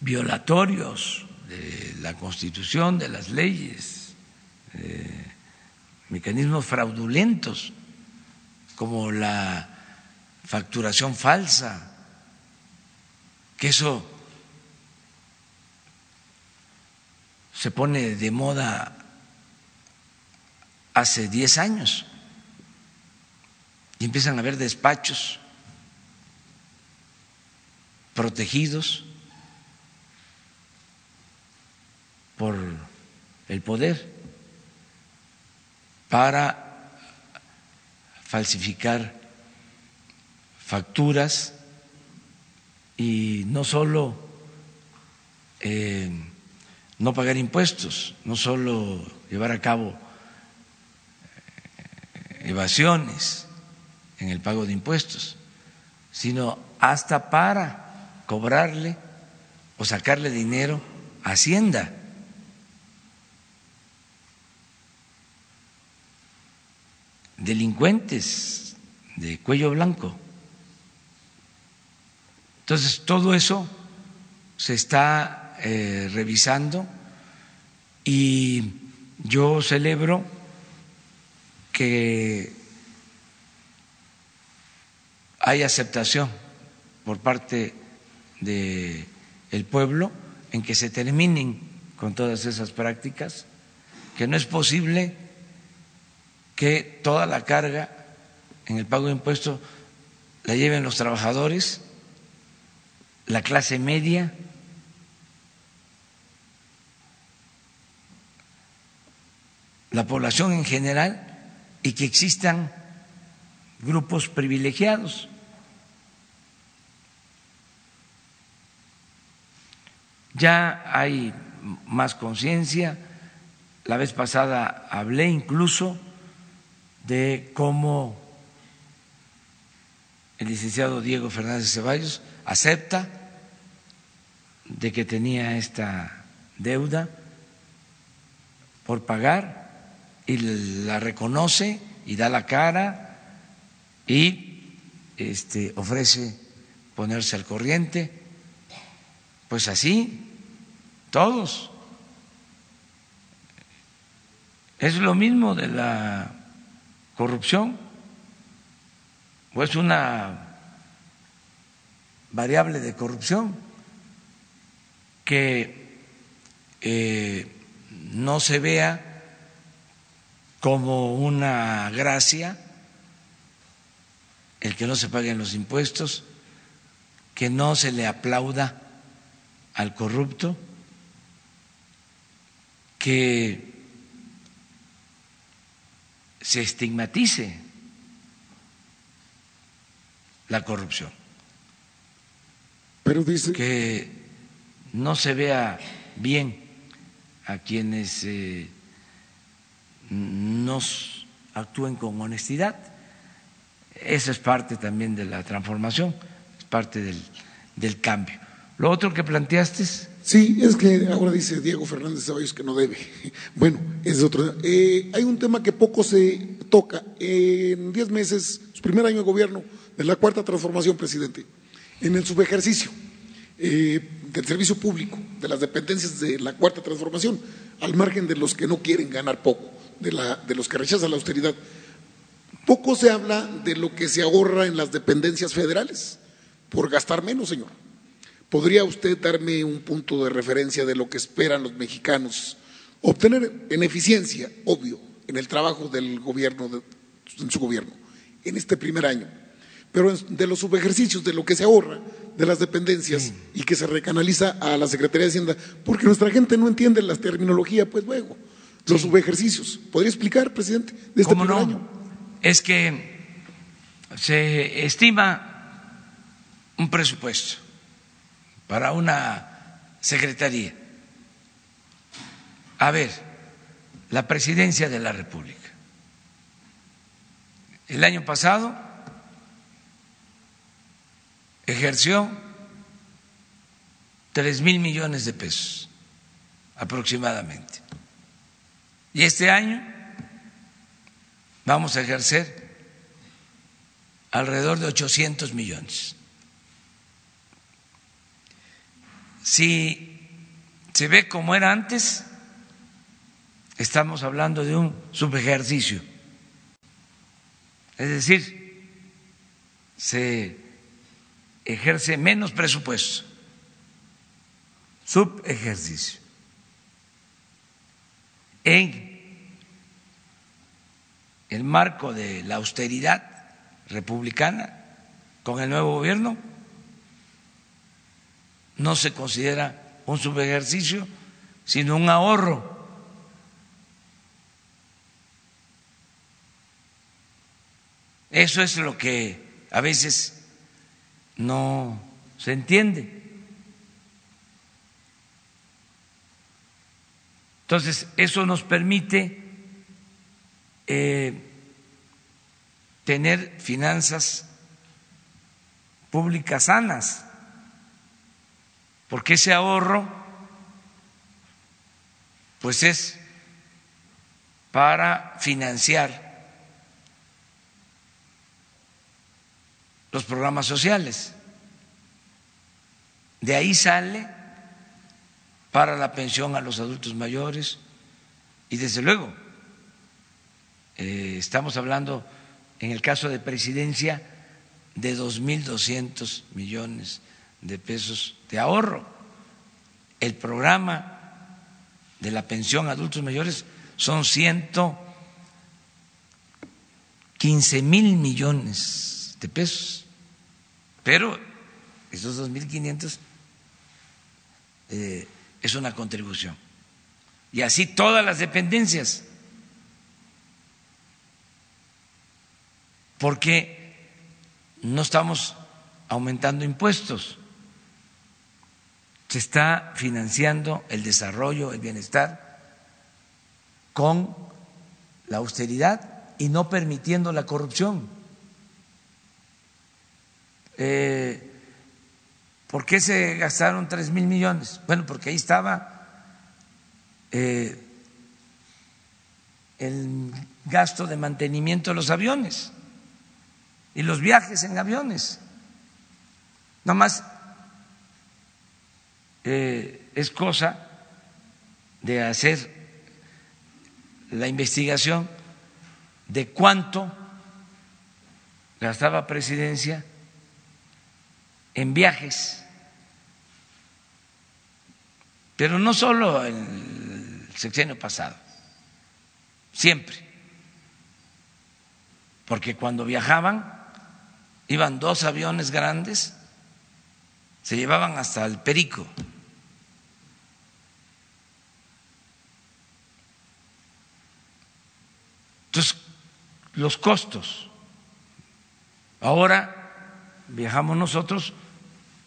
violatorios de la Constitución, de las leyes, eh, mecanismos fraudulentos como la facturación falsa, que eso se pone de moda hace 10 años y empiezan a haber despachos protegidos por el poder para falsificar facturas y no solo eh, no pagar impuestos, no solo llevar a cabo eh, evasiones en el pago de impuestos, sino hasta para cobrarle o sacarle dinero a Hacienda. Delincuentes de cuello blanco. Entonces, todo eso se está eh, revisando y yo celebro que hay aceptación por parte del el pueblo en que se terminen con todas esas prácticas, que no es posible que toda la carga en el pago de impuestos la lleven los trabajadores la clase media, la población en general y que existan grupos privilegiados. Ya hay más conciencia. La vez pasada hablé incluso de cómo el licenciado Diego Fernández Ceballos acepta de que tenía esta deuda por pagar y la reconoce y da la cara y este, ofrece ponerse al corriente. Pues así, todos. Es lo mismo de la corrupción, o es una variable de corrupción que eh, no se vea como una gracia el que no se paguen los impuestos, que no se le aplauda al corrupto, que se estigmatice la corrupción. Pero dice que no se vea bien a quienes eh, nos actúen con honestidad. Eso es parte también de la transformación, es parte del, del cambio. Lo otro que planteaste es... Sí, es que ahora dice Diego Fernández Ceballos que no debe. Bueno, es otro. Eh, hay un tema que poco se toca. En diez meses, su primer año de gobierno de la cuarta transformación, presidente, en el subejercicio eh, del servicio público, de las dependencias de la cuarta transformación, al margen de los que no quieren ganar poco, de, la, de los que rechazan la austeridad. Poco se habla de lo que se ahorra en las dependencias federales por gastar menos, señor. ¿Podría usted darme un punto de referencia de lo que esperan los mexicanos obtener en eficiencia, obvio, en el trabajo del gobierno, en su gobierno, en este primer año? pero de los subejercicios, de lo que se ahorra de las dependencias y que se recanaliza a la Secretaría de Hacienda, porque nuestra gente no entiende la terminología, pues luego, los subejercicios. ¿Podría explicar, presidente, de este primer año? Es que se estima un presupuesto para una secretaría. A ver, la presidencia de la República. El año pasado ejerció tres mil millones de pesos aproximadamente. Y este año vamos a ejercer alrededor de 800 millones. Si se ve como era antes, estamos hablando de un subejercicio. Es decir, se ejerce menos presupuesto, subejercicio. En el marco de la austeridad republicana con el nuevo gobierno, no se considera un subejercicio, sino un ahorro. Eso es lo que a veces no se entiende. Entonces, eso nos permite eh, tener finanzas públicas sanas, porque ese ahorro pues es para financiar los programas sociales. De ahí sale para la pensión a los adultos mayores y desde luego eh, estamos hablando en el caso de presidencia de 2.200 millones de pesos de ahorro. El programa de la pensión a adultos mayores son 115 mil millones de pesos, pero esos 2.500 eh, es una contribución. Y así todas las dependencias. porque no estamos aumentando impuestos, se está financiando el desarrollo, el bienestar con la austeridad y no permitiendo la corrupción. Eh, ¿Por qué se gastaron tres mil millones? Bueno, porque ahí estaba eh, el gasto de mantenimiento de los aviones y los viajes en aviones. Nada más eh, es cosa de hacer la investigación de cuánto gastaba presidencia en viajes, pero no solo en el sexenio pasado, siempre, porque cuando viajaban iban dos aviones grandes, se llevaban hasta el Perico. Entonces, los costos. Ahora viajamos nosotros,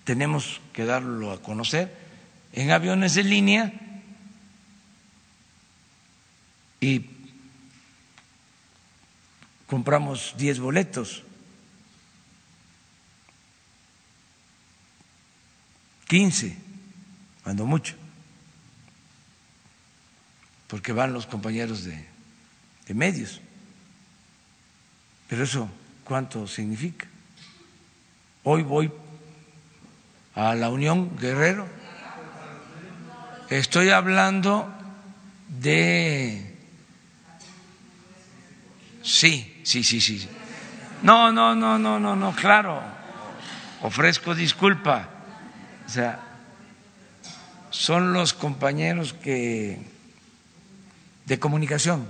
tenemos que darlo a conocer en aviones de línea y compramos 10 boletos 15, cuando mucho, porque van los compañeros de, de medios. Pero eso, ¿cuánto significa? Hoy voy a la Unión Guerrero. Estoy hablando de... Sí, sí, sí, sí. No, no, no, no, no, no, claro. Ofrezco disculpa. O sea, son los compañeros que de comunicación,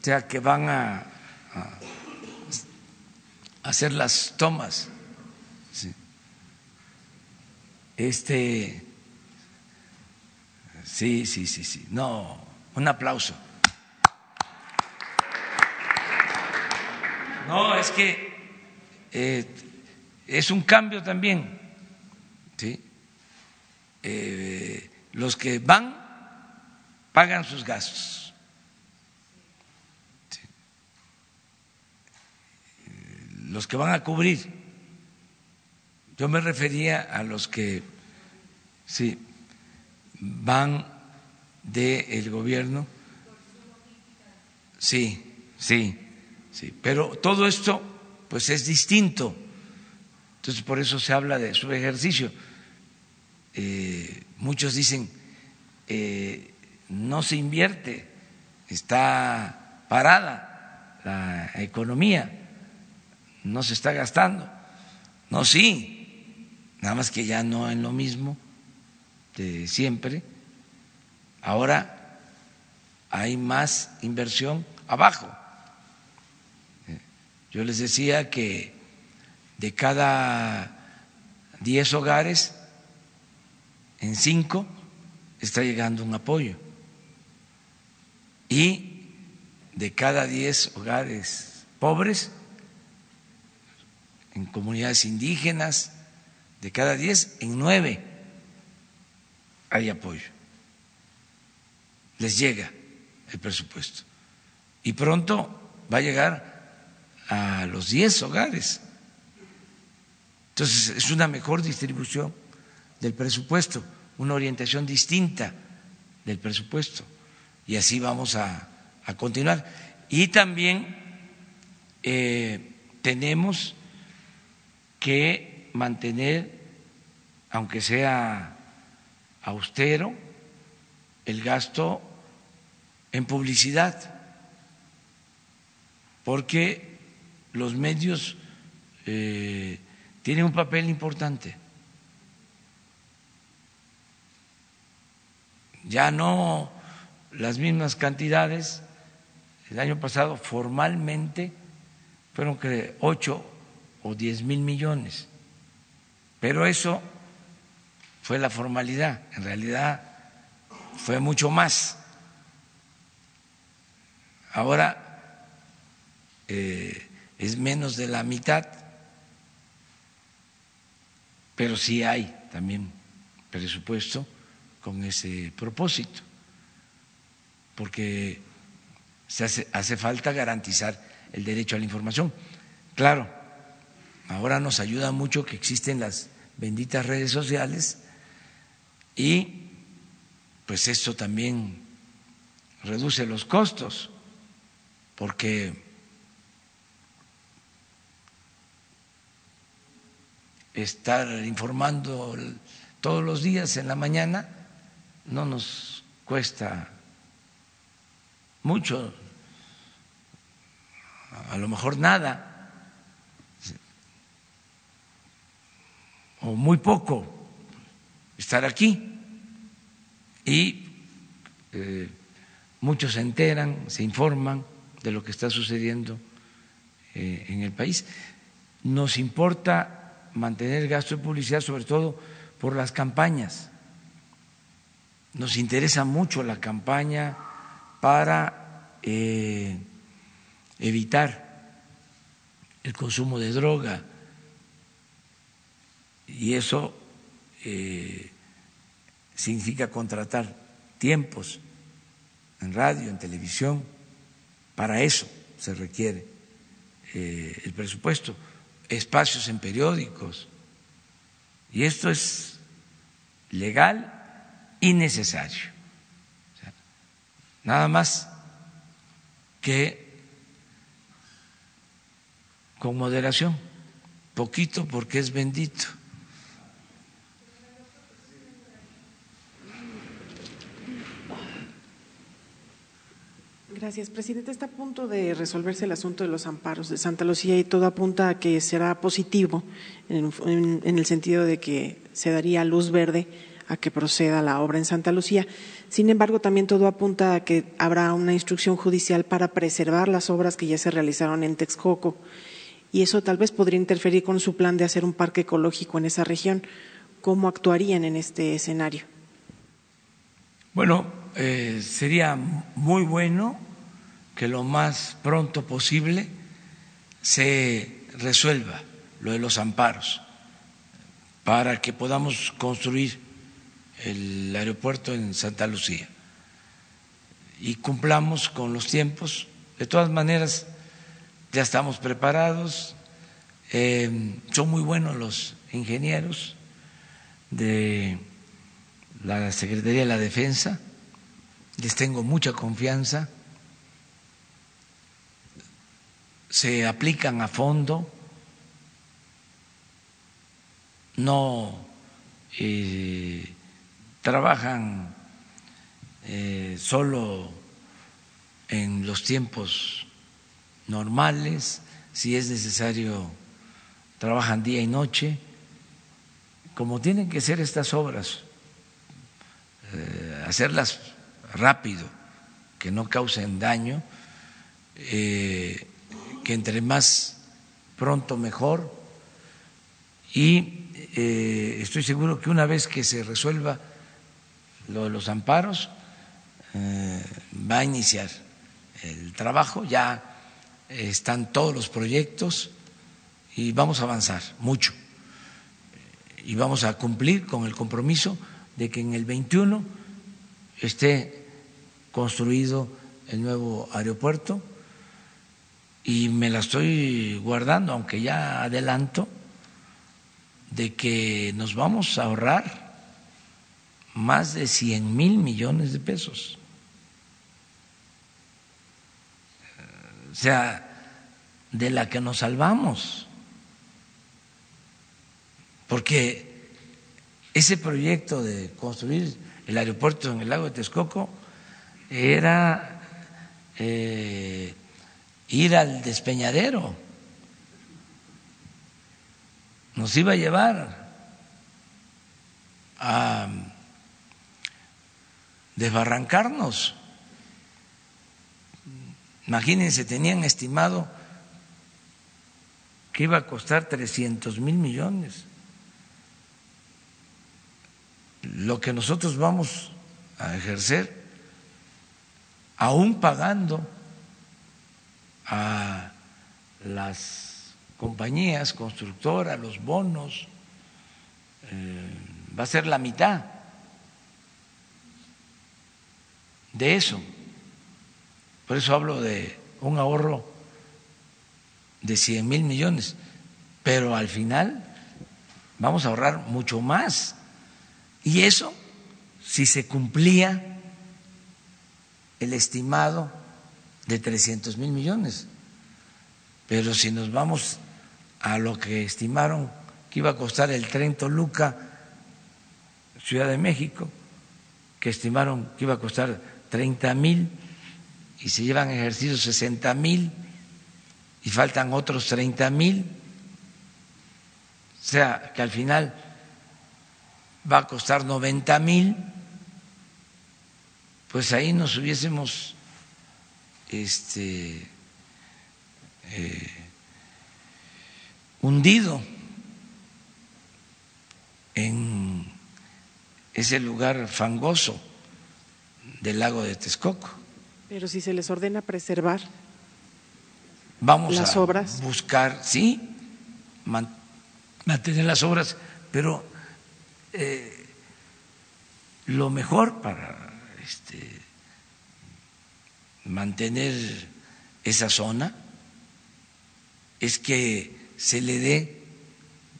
o sea, que van a, a hacer las tomas. Este, sí, sí, sí, sí. No, un aplauso. No, es que eh, es un cambio también eh, los que van pagan sus gastos. Los que van a cubrir. Yo me refería a los que sí, van del gobierno. Sí, sí, Sí, pero todo esto pues es distinto. Entonces por eso se habla de su ejercicio. Eh, muchos dicen, eh, no se invierte, está parada la economía, no se está gastando. No, sí, nada más que ya no en lo mismo de siempre. Ahora hay más inversión abajo. Yo les decía que de cada diez hogares, en cinco está llegando un apoyo. Y de cada diez hogares pobres, en comunidades indígenas, de cada diez, en nueve hay apoyo. Les llega el presupuesto. Y pronto va a llegar a los diez hogares. Entonces es una mejor distribución del presupuesto, una orientación distinta del presupuesto. Y así vamos a, continuar. Y también eh, tenemos que mantener, aunque sea austero, el gasto en publicidad, porque los medios eh, tienen un papel importante. ya no las mismas cantidades. El año pasado formalmente fueron que ocho o diez mil millones, pero eso fue la formalidad, en realidad fue mucho más. Ahora eh, es menos de la mitad, pero sí hay también presupuesto con ese propósito, porque se hace, hace falta garantizar el derecho a la información. Claro, ahora nos ayuda mucho que existen las benditas redes sociales y pues esto también reduce los costos, porque estar informando todos los días en la mañana no nos cuesta mucho, a lo mejor nada, o muy poco estar aquí. Y eh, muchos se enteran, se informan de lo que está sucediendo eh, en el país. Nos importa mantener el gasto de publicidad, sobre todo por las campañas nos interesa mucho la campaña para eh, evitar el consumo de droga y eso eh, significa contratar tiempos en radio, en televisión, para eso se requiere eh, el presupuesto, espacios en periódicos, y esto es legal innecesario. nada más que con moderación, poquito porque es bendito. Gracias, presidente. Está a punto de resolverse el asunto de los amparos de Santa Lucía y todo apunta a que será positivo en, el sentido de que se daría luz verde a que proceda la obra en Santa Lucía. Sin embargo, también todo apunta a que habrá una instrucción judicial para preservar las obras que ya se realizaron en Texcoco y eso tal vez podría interferir con su plan de hacer un parque ecológico en esa región. ¿Cómo actuarían en este escenario? Bueno, eh, sería muy bueno que lo más pronto posible se resuelva lo de los amparos para que podamos construir el aeropuerto en Santa Lucía y cumplamos con los tiempos. De todas maneras, ya estamos preparados, eh, son muy buenos los ingenieros de la Secretaría de la Defensa, les tengo mucha confianza. Se aplican a fondo, no eh, trabajan eh, solo en los tiempos normales, si es necesario, trabajan día y noche, como tienen que ser estas obras, eh, hacerlas rápido, que no causen daño, que entre más pronto mejor, y eh, estoy seguro que una vez que se resuelva lo de los amparos, va a iniciar el trabajo, ya están todos los proyectos y vamos a avanzar mucho. Y vamos a cumplir con el compromiso de que en el 21 esté construido el nuevo aeropuerto y me la estoy guardando, aunque ya adelanto, de que nos vamos a ahorrar más de 100 mil millones de pesos. o sea, de la que nos salvamos. Porque ese proyecto de construir el aeropuerto en el lago de Texcoco era eh, ir al despeñadero, nos iba a llevar a desbarrancarnos. Imagínense, tenían estimado que iba a costar 300 mil millones. Lo que nosotros vamos a ejercer, aún pagando a las compañías constructoras, los bonos, eh, va a ser la mitad de eso. Por eso hablo de un ahorro de 100 mil millones, pero al final vamos a ahorrar mucho más. Y eso si se cumplía el estimado de 300 mil millones. Pero si nos vamos a lo que estimaron que iba a costar el tren Toluca, Ciudad de México, que estimaron que iba a costar 30 mil y se llevan ejercicios 60 mil y faltan otros 30 mil, o sea que al final va a costar 90 mil, pues ahí nos hubiésemos este, eh, hundido en ese lugar fangoso del lago de Texcoco. Pero si se les ordena preservar Vamos las a obras. buscar, sí, man- mantener las obras, pero eh, lo mejor para este, mantener esa zona es que se le dé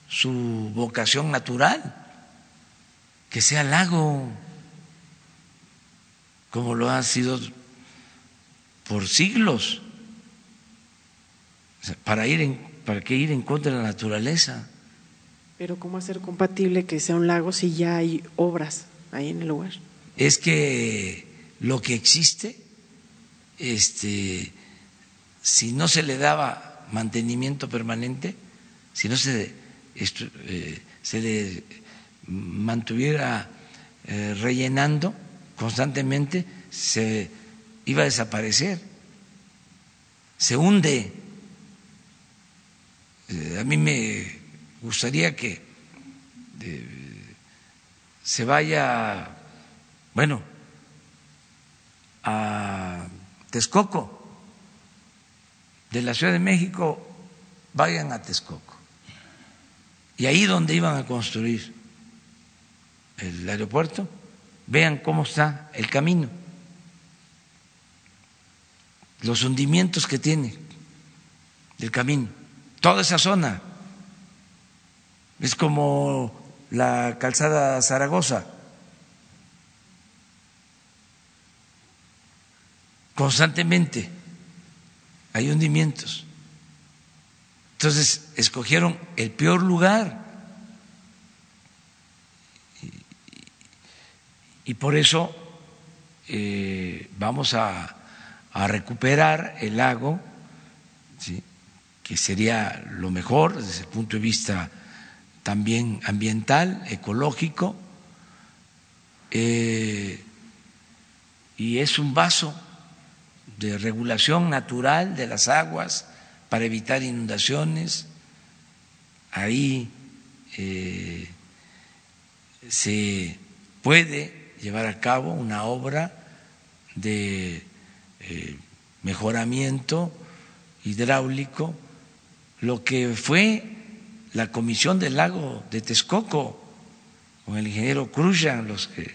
su vocación natural, que sea lago, como lo ha sido por siglos. O sea, ¿Para, ir en, ¿Para qué ir en contra de la naturaleza? Pero ¿cómo hacer compatible que sea un lago si ya hay obras ahí en el lugar? Es que lo que existe, este, si no se le daba mantenimiento permanente, si no se, eh, se le mantuviera eh, rellenando constantemente, se iba a desaparecer, se hunde. Eh, a mí me gustaría que se vaya, bueno, a Texcoco, de la Ciudad de México, vayan a Texcoco. Y ahí donde iban a construir el aeropuerto, vean cómo está el camino, los hundimientos que tiene del camino, toda esa zona. Es como la calzada Zaragoza. Constantemente hay hundimientos. Entonces escogieron el peor lugar. Y, por eso eh, vamos a, recuperar el lago, que sería lo mejor desde el punto de vista también ambiental, ecológico, eh, y es un vaso de regulación natural de las aguas para evitar inundaciones. Ahí eh, se puede llevar a cabo una obra de eh, mejoramiento hidráulico, lo que fue la Comisión del Lago de Texcoco, con el ingeniero Cruzan, los que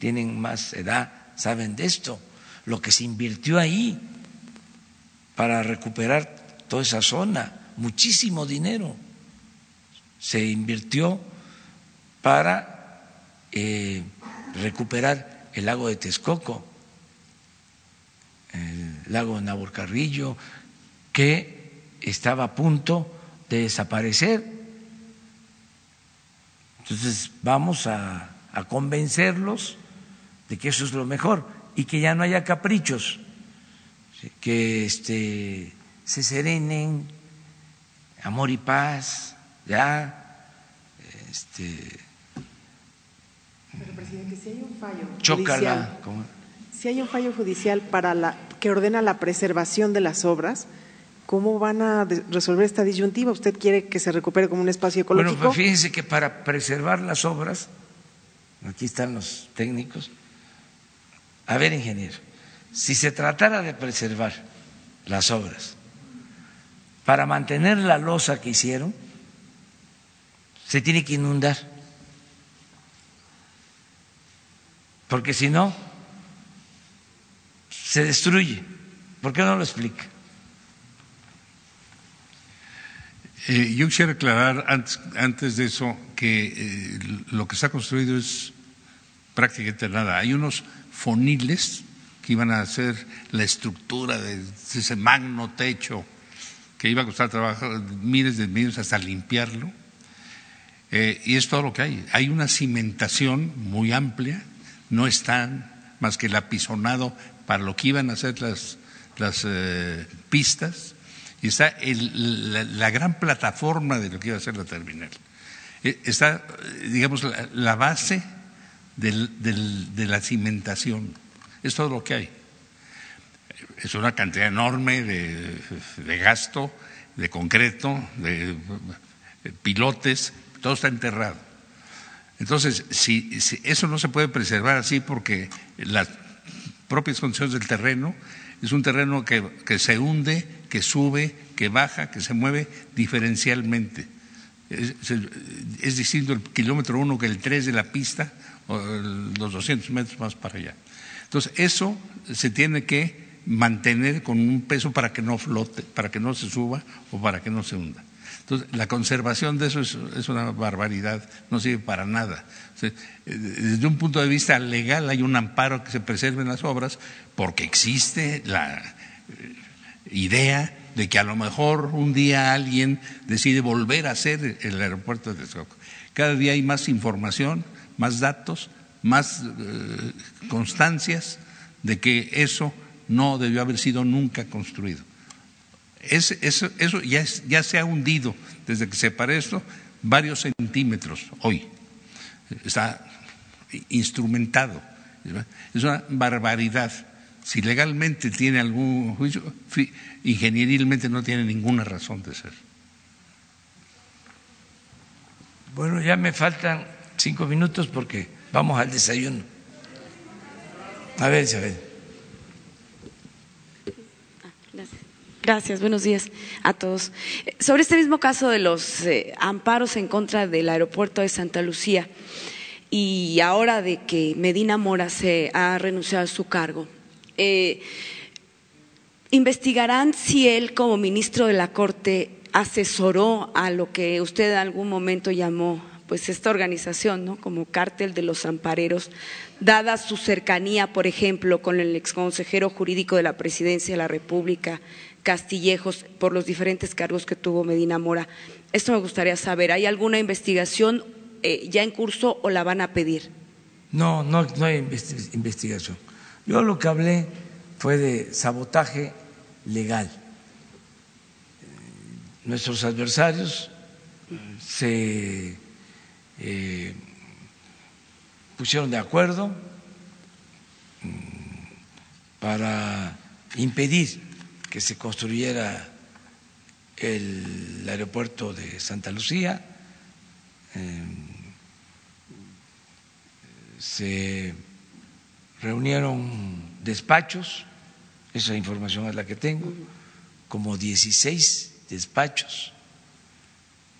tienen más edad saben de esto, lo que se invirtió ahí para recuperar toda esa zona, muchísimo dinero se invirtió para eh, recuperar el lago de Texcoco, el lago de Naborcarrillo, que estaba a punto de desaparecer. Entonces vamos a, a convencerlos de que eso es lo mejor y que ya no haya caprichos, que este se serenen, amor y paz, ya. Este, Pero, presidente, si hay un fallo judicial, si hay un fallo judicial para la, que ordena la preservación de las obras, ¿cómo van a resolver esta disyuntiva? ¿Usted quiere que se recupere como un espacio ecológico? Bueno, pues fíjense que para preservar las obras, aquí están los técnicos, a ver, ingeniero, si se tratara de preservar las obras, para mantener la losa que hicieron, se tiene que inundar. Porque si no, se destruye. ¿Por qué no lo explica? Eh, yo quisiera aclarar antes, antes de eso que eh, lo que está construido es prácticamente nada. Hay unos foniles que iban a hacer la estructura de ese magno techo que iba a costar trabajo, miles de millones hasta limpiarlo. Eh, y es todo lo que hay. Hay una cimentación muy amplia, no están más que el apisonado para lo que iban a hacer las, las eh, pistas, y está la, gran plataforma de lo que iba a ser la terminal. Eh, está, digamos, la, base de la cimentación, es todo lo que hay es una cantidad enorme de, gasto, de concreto, de, pilotes, todo está enterrado. Entonces, si, eso no se puede preservar así porque las propias condiciones del terreno es un terreno que, que se hunde, que sube, que baja, que se mueve diferencialmente. Es, es, distinto el kilómetro uno que el tres de la pista, los 200 metros más para allá. Entonces, eso se tiene que mantener con un peso para que no flote, para que no se suba o para que no se hunda. Entonces, la conservación de eso es, una barbaridad, no sirve para nada. desde un punto de vista legal hay un amparo que se preserven las obras porque existe la eh, idea de que a lo mejor un día alguien decide volver a hacer el aeropuerto de Texcoco. Cada día hay más información, más datos, más eh, constancias de que eso no debió haber sido nunca construido. eso, ya, se ha hundido desde que se paró esto varios centímetros hoy. Está instrumentado. Es una barbaridad. Si legalmente tiene algún juicio, ingenierilmente no tiene ninguna razón de ser. Bueno, ya me faltan cinco minutos porque vamos al desayuno. A ver, Isabel. Gracias, buenos días a todos. Sobre este mismo caso de los eh, amparos en contra del aeropuerto de Santa Lucía y ahora de que Medina Mora se ha renunciado a su cargo, eh, ¿investigarán si él como ministro de la Corte asesoró a lo que usted en algún momento llamó pues esta organización, ¿no? como cártel de los ampareros, dada su cercanía, por ejemplo, con el exconsejero jurídico de la Presidencia de la República, Castillejos por los diferentes cargos que tuvo Medina Mora. Esto me gustaría saber, ¿hay alguna investigación eh, ya en curso o la van a pedir? No, no, no hay investigación. Yo lo que hablé fue de sabotaje legal. Nuestros adversarios se eh, pusieron de acuerdo mm, para impedir que se construyera el aeropuerto de Santa Lucía. Em, se reunieron despachos, esa información es la que tengo, como 16 despachos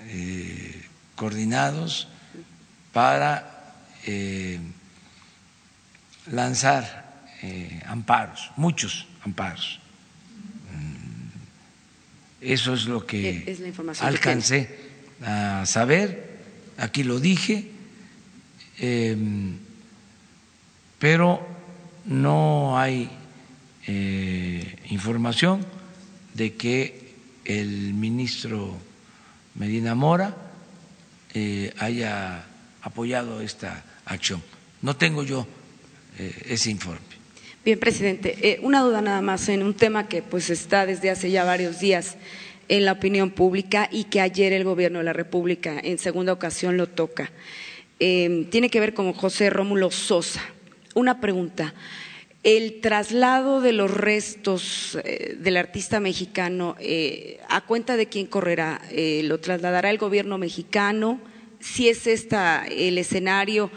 eh, coordinados para eh, lanzar eh, amparos, muchos amparos. Mm, eso es lo que alcancé a saber, aquí lo dije, em, pero no hay información de que el ministro Medina Mora eh, haya apoyado esta acción. No tengo yo eh, ese informe. Bien, presidente, eh, una duda nada más en un tema que pues está desde hace ya varios días en la opinión pública y que ayer el Gobierno de la República en segunda ocasión lo toca. tiene que ver con José Rómulo Sosa. Una pregunta el traslado de los restos eh, del artista mexicano, ¿a cuenta de quién correrá? ¿Lo trasladará el gobierno mexicano? Si es esta el escenario,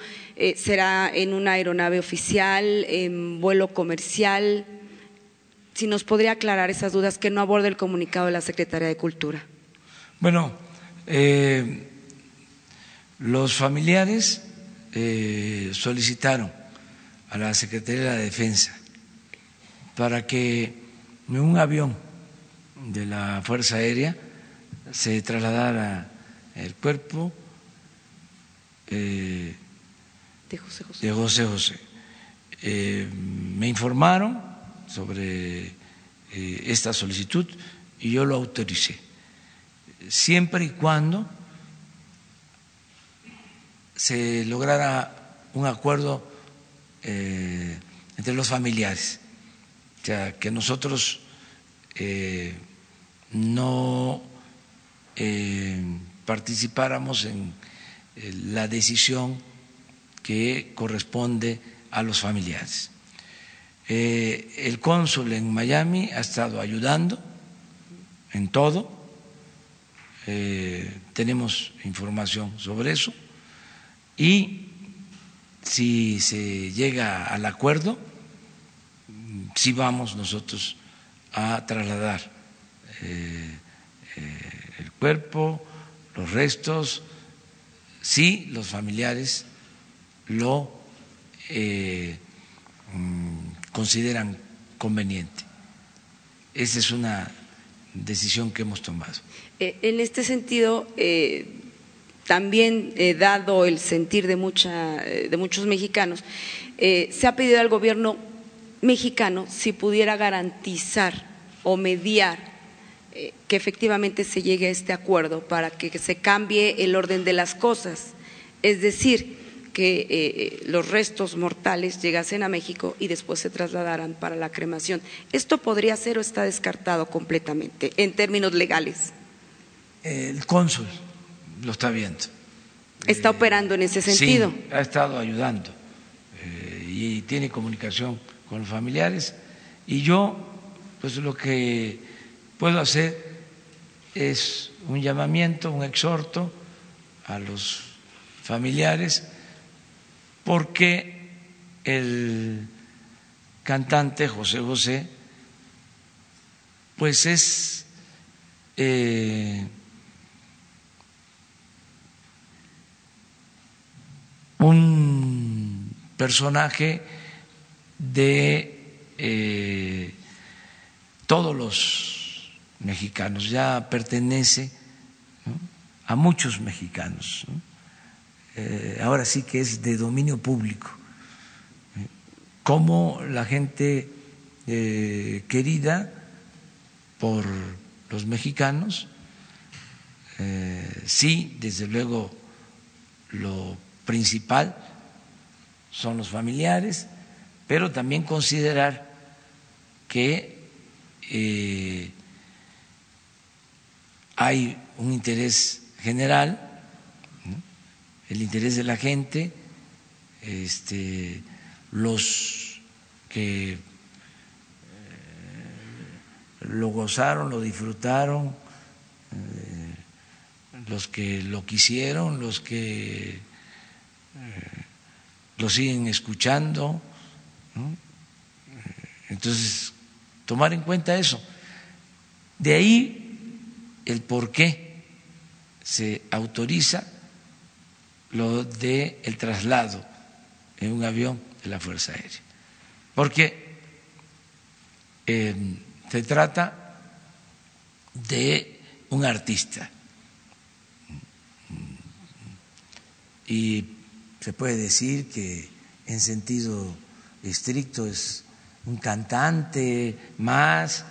¿será en una aeronave oficial, en vuelo comercial? Si nos podría aclarar esas dudas que no aborda el comunicado de la Secretaría de Cultura. Bueno, los familiares solicitaron a la Secretaría de la Defensa para que un avión de la Fuerza Aérea se trasladara el cuerpo eh, de José José. Eh, me informaron sobre eh, esta solicitud y yo lo autoricé, siempre y cuando se lograra un acuerdo eh, entre los familiares. O sea, que nosotros no participáramos en la decisión que corresponde a los familiares. el cónsul en Miami ha estado ayudando en todo, tenemos información sobre eso y si se llega al acuerdo, sí vamos nosotros a trasladar eh, eh, el cuerpo, los restos, si los familiares lo eh, mm, consideran conveniente. Esa es una decisión que hemos tomado. en este sentido, también eh, dado el sentir de, mucha, eh, de muchos mexicanos, eh, se ha pedido al gobierno mexicano si pudiera garantizar o mediar que efectivamente se llegue a este acuerdo para que se cambie el orden de las cosas, es decir, que los restos mortales llegasen a México y después se trasladaran para la cremación. ¿Esto podría ser o está descartado completamente en términos legales? El cónsul lo está viendo. ¿Está operando en ese sentido? Sí, ha estado ayudando eh, y tiene comunicación con los familiares. Y yo, pues lo que puedo hacer es un llamamiento, un exhorto a los familiares, porque el cantante José José, pues es eh, un personaje de eh, todos los mexicanos, ya pertenece a muchos mexicanos. Eh, ahora sí que es de dominio público. Como la gente eh, querida por los mexicanos. Eh, sí, desde luego, lo principal son los familiares, pero también considerar que eh, hay un interés general, el interés de la gente, este, los que eh, lo gozaron, lo disfrutaron, eh, los que lo quisieron, los que eh, lo siguen escuchando. Entonces, tomar en cuenta eso. De ahí el por qué se autoriza lo de el traslado en un avión de la Fuerza Aérea. Porque eh, se trata de un artista y se puede decir que en sentido estricto es un cantante más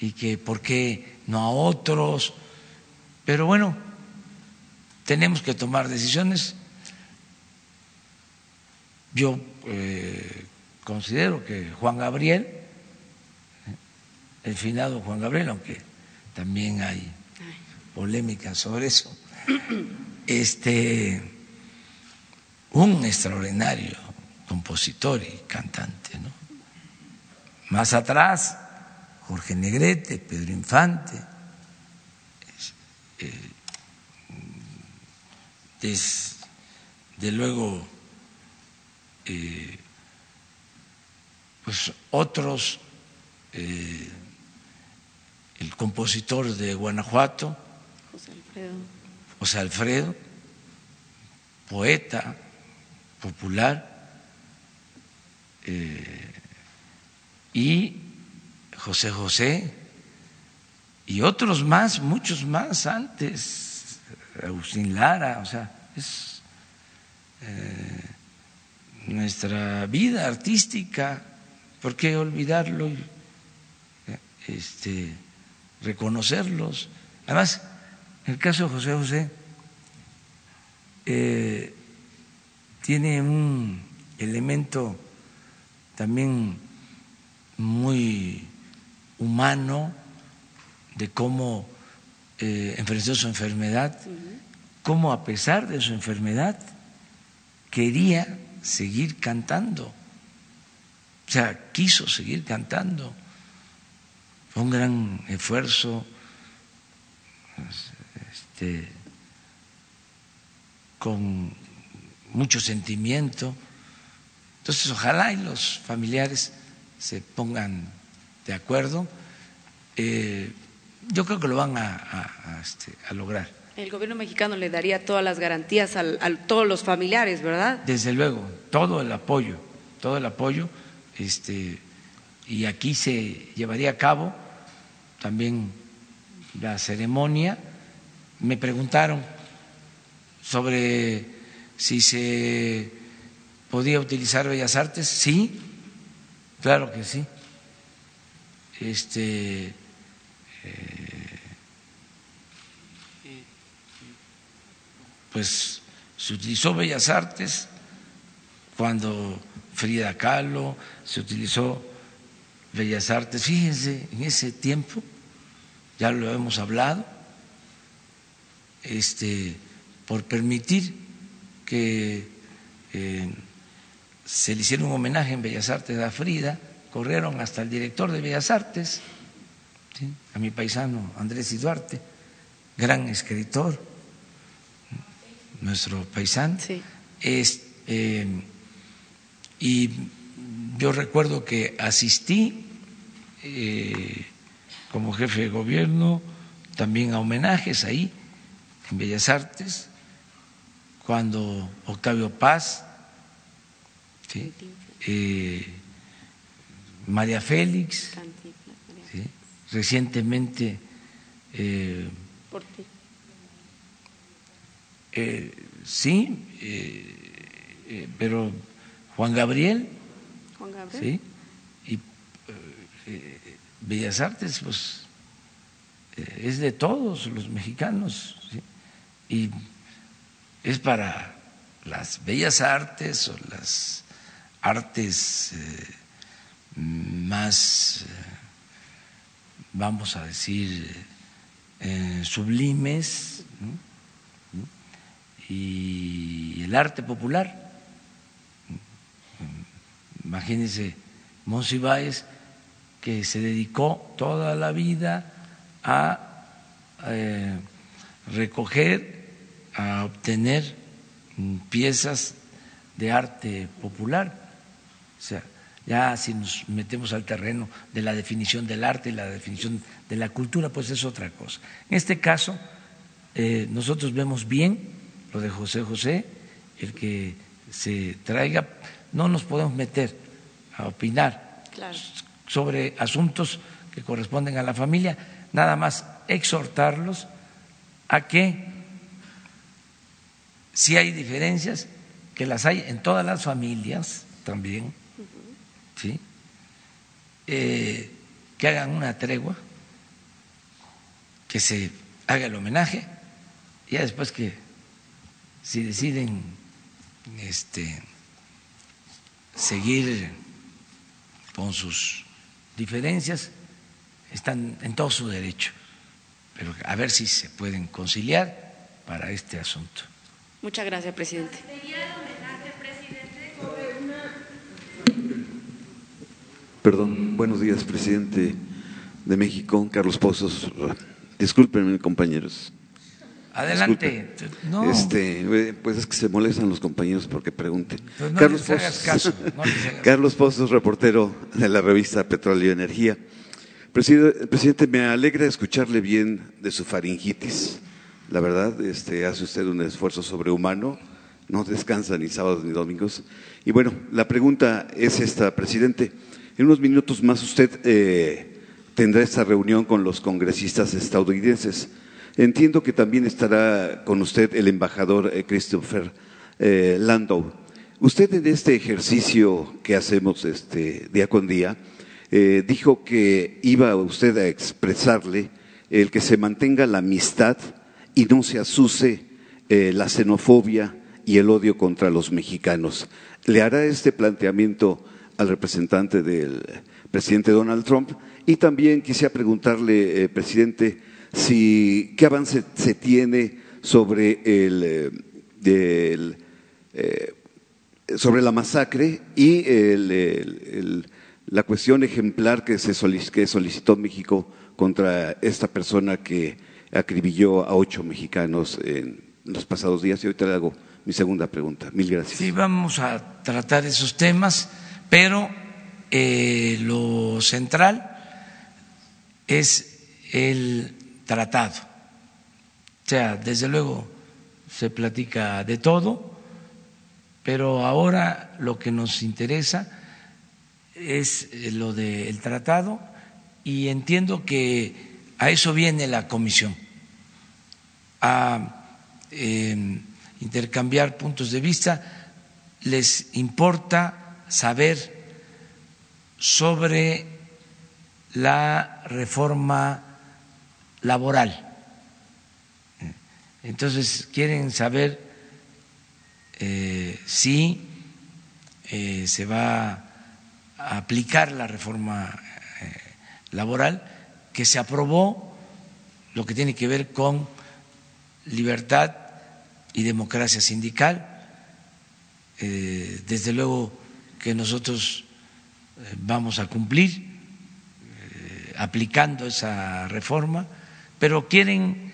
y que por qué no a otros, pero bueno, tenemos que tomar decisiones. Yo eh, considero que Juan Gabriel, el finado Juan Gabriel, aunque también hay polémica sobre eso, este, un extraordinario compositor y cantante, ¿no? Más atrás, Jorge Negrete, Pedro Infante, eh, desde luego eh, pues otros, eh, el compositor de Guanajuato, José Alfredo. José Alfredo, poeta popular, eh, y José José, y otros más, muchos más antes, Agustín Lara, o sea, es eh, nuestra vida artística, ¿por qué olvidarlo y este, reconocerlos? Además, en el caso de José José, eh, tiene un elemento también muy humano de cómo eh, enfrentó su enfermedad, cómo a pesar de su enfermedad quería seguir cantando, o sea, quiso seguir cantando. Fue un gran esfuerzo, este, con mucho sentimiento. Entonces, ojalá y los familiares se pongan de acuerdo. Eh, yo creo que lo van a, a, a, este, a, lograr. El gobierno mexicano le daría todas las garantías a, a, todos los familiares, ¿verdad? Desde luego, todo el apoyo, todo el apoyo, este, y aquí se llevaría a cabo también la ceremonia. Me preguntaron sobre si se podía utilizar Bellas Artes, sí, claro que sí. Este, eh, pues se utilizó Bellas Artes cuando Frida Kahlo, se utilizó Bellas Artes, fíjense, en ese tiempo, ya lo hemos hablado, este, por permitir que eh, se le hiciera un homenaje en Bellas Artes a Frida, corrieron hasta el director de Bellas Artes, ¿sí? a mi paisano Andrés Iduarte, gran escritor, nuestro paisano. Sí. Es, eh, y yo recuerdo que asistí eh, como jefe de gobierno también a homenajes ahí en Bellas Artes, cuando Octavio Paz, ¿sí? eh, María Félix, ¿sí? recientemente eh, eh, sí, eh, pero Juan Gabriel, Juan Gabriel. ¿sí? y Bellas Artes, pues es de todos los mexicanos y es para las bellas artes o las artes más, vamos a decir, sublimes y el arte popular. Imagínense, Monsiváis, que se dedicó toda la vida a eh, recoger, a obtener piezas de arte popular. O sea, ya si nos metemos al terreno de la definición del arte y la definición de la cultura, pues es otra cosa. En este caso, eh, nosotros vemos bien lo de José José, el que se traiga, no nos podemos meter a opinar sobre asuntos que corresponden a la familia, nada más exhortarlos a que si hay diferencias, que las hay en todas las familias también, ¿sí? Eh, que hagan una tregua, que se haga el homenaje, y ya después que si deciden este, seguir con sus diferencias, están en todo su derecho, pero a ver si se pueden conciliar para este asunto. Muchas gracias, presidente. Perdón, buenos días, presidente de México, Carlos Pozos. Discúlpenme, compañeros. Adelante. Este, pues es que se molestan los compañeros porque pregunten. Pues Carlos, Pozos, Carlos Pozos, reportero de la revista Petróleo y Energía. Presidente, me alegra escucharle bien de su faringitis. La verdad, este, hace usted un esfuerzo sobrehumano, no descansa ni sábados ni domingos. Y bueno, la pregunta es esta, presidente. En unos minutos más usted eh, tendrá esta reunión con los congresistas estadounidenses. Entiendo que también estará con usted el embajador eh, Christopher eh, Landau. Usted en este ejercicio que hacemos este, día con día, dijo que iba usted a expresarle el que se mantenga la amistad y no se asuse la xenofobia y el odio contra los mexicanos. ¿Le hará este planteamiento al representante del presidente Donald Trump? Y también quisiera preguntarle, presidente, si, qué avance se tiene sobre, el, eh, eh, sobre la masacre y la cuestión ejemplar que, se solicitó México contra esta persona que acribilló a ocho mexicanos en los pasados días. Y ahorita le hago mi segunda pregunta. Mil gracias. Sí, vamos a tratar esos temas, pero eh, lo central es el tratado. O sea, desde luego se platica de todo, pero ahora lo que nos interesa es eh, lo del tratado y entiendo que a eso viene la comisión, a em, intercambiar puntos de vista. Les importa saber sobre la reforma laboral. Entonces quieren saber eh, si eh, se va a aplicar la reforma eh, laboral que se aprobó, lo que tiene que ver con libertad y democracia sindical. desde luego que nosotros vamos a cumplir aplicando esa reforma pero quieren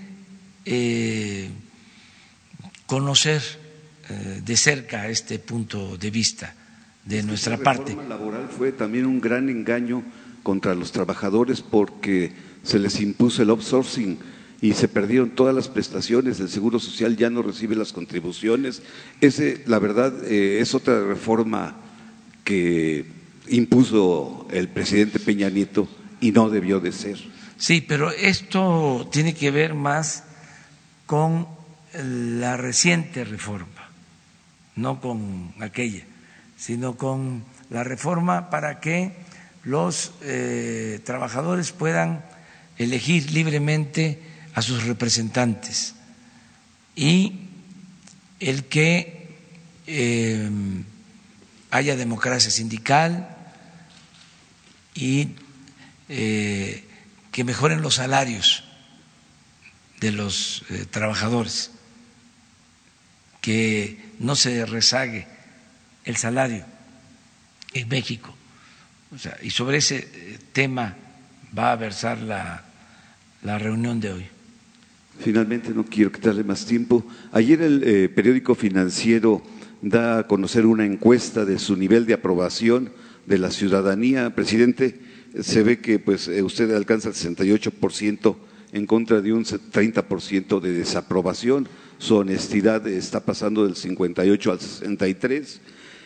eh, conocer eh, de cerca este punto de vista de nuestra parte. La reforma laboral fue también un gran engaño contra los trabajadores porque se les impuso el outsourcing y se perdieron todas las prestaciones, el Seguro Social ya no recibe las contribuciones. Ese, la verdad, eh, es otra reforma que impuso el presidente Peña Nieto y no debió de ser. Sí, pero esto tiene que ver más con la reciente reforma, no con aquella, sino con la reforma para que los eh, trabajadores puedan elegir libremente a sus representantes y el que eh, haya democracia sindical y eh, que mejoren los salarios de los eh, trabajadores, que no se rezague el salario en México. y sobre ese tema va a versar la, la reunión de hoy. Finalmente, no quiero quitarle más tiempo. Ayer el eh, periódico financiero da a conocer una encuesta de su nivel de aprobación de la ciudadanía. Presidente, se ve que pues, eh, usted alcanza el 68% en contra de un 30% de desaprobación. Su honestidad está pasando del 58 al 63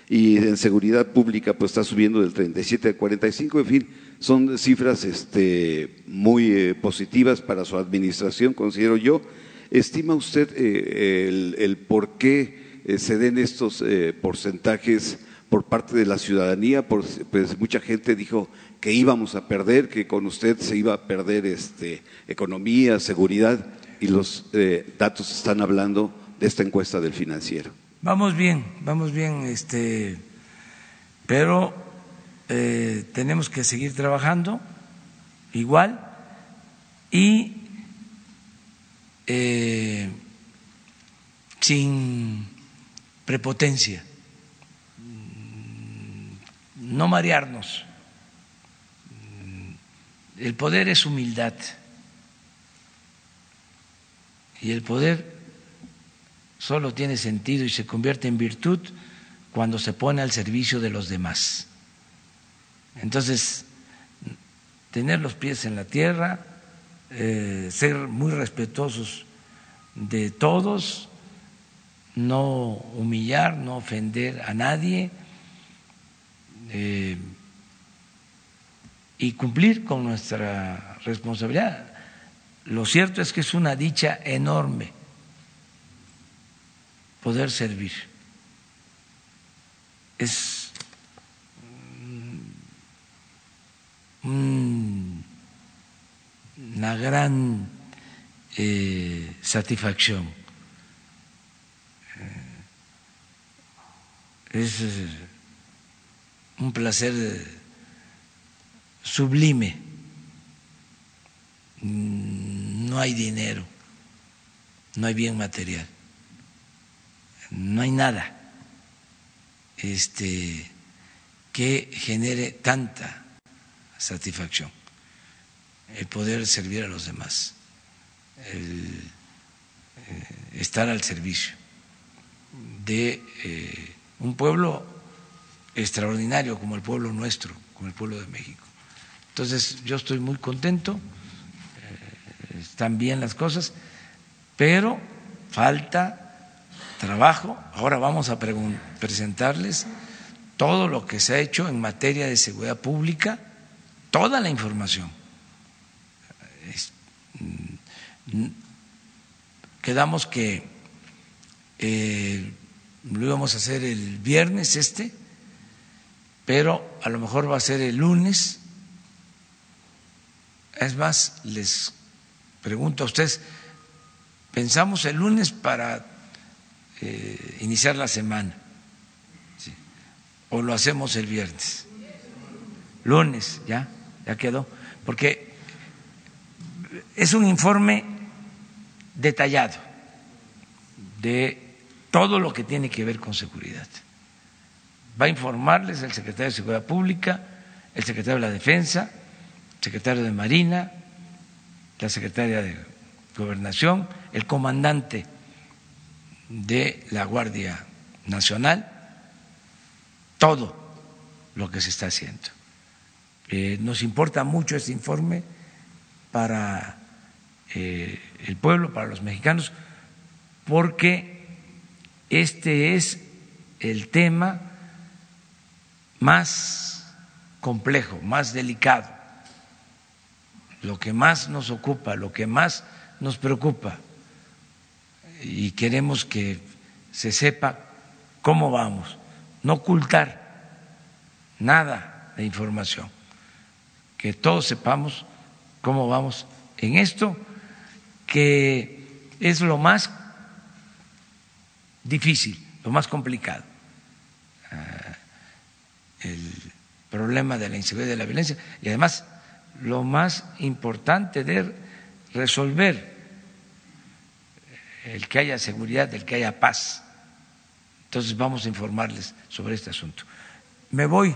y en seguridad pública pues está subiendo del 37 al 45, en fin, son cifras este, muy eh, positivas para su administración, considero yo. ¿Estima usted eh, el, por qué eh, se den estos porcentajes por parte de la ciudadanía? pues mucha gente dijo que íbamos a perder, que con usted se iba a perder este, economía, seguridad, y los datos están hablando de esta encuesta del financiero. Vamos bien, vamos bien, este, pero eh, tenemos que seguir trabajando igual y eh, sin prepotencia, no marearnos. El poder es humildad y el poder solo tiene sentido y se convierte en virtud cuando se pone al servicio de los demás. Entonces, tener los pies en la tierra, eh, ser muy respetuosos de todos, no humillar, no ofender a nadie eh, y cumplir con nuestra responsabilidad. Lo cierto es que es una dicha enorme poder servir. Es una gran eh, satisfacción. Es un placer sublime. No hay dinero, no hay bien material no hay nada este, que genere tanta satisfacción, el poder servir a los demás, el eh, estar al servicio de eh, un pueblo extraordinario como el pueblo nuestro, como el pueblo de México. Entonces yo estoy muy contento, eh, están bien las cosas, pero falta trabajo. Ahora vamos a presentarles todo lo que se ha hecho en materia de seguridad pública, toda la información. Mm, quedamos que eh, lo íbamos a hacer el viernes este, pero a lo mejor va a ser el lunes. Es más, les pregunto a ustedes, pensamos el lunes para eh, iniciar la semana. O lo hacemos el viernes. Lunes, ya, ya quedó. Porque es un informe detallado de todo lo que tiene que ver con seguridad. Va a informarles el secretario de Seguridad Pública, el secretario de la Defensa, el secretario de Marina, la secretaria de Gobernación, el comandante de la Guardia Nacional todo lo que se está haciendo. Eh, nos importa mucho este informe para eh, el pueblo, para los mexicanos, porque este es el tema más complejo, más delicado, lo que más nos ocupa, lo que más nos preocupa. Y queremos que se sepa cómo vamos, no ocultar nada de información, que todos sepamos cómo vamos en esto, que es lo más difícil, lo más complicado. Ah, el problema de la inseguridad y de la violencia y además lo más importante de resolver el que haya seguridad, el que haya paz. Entonces vamos a informarles sobre este asunto. Me voy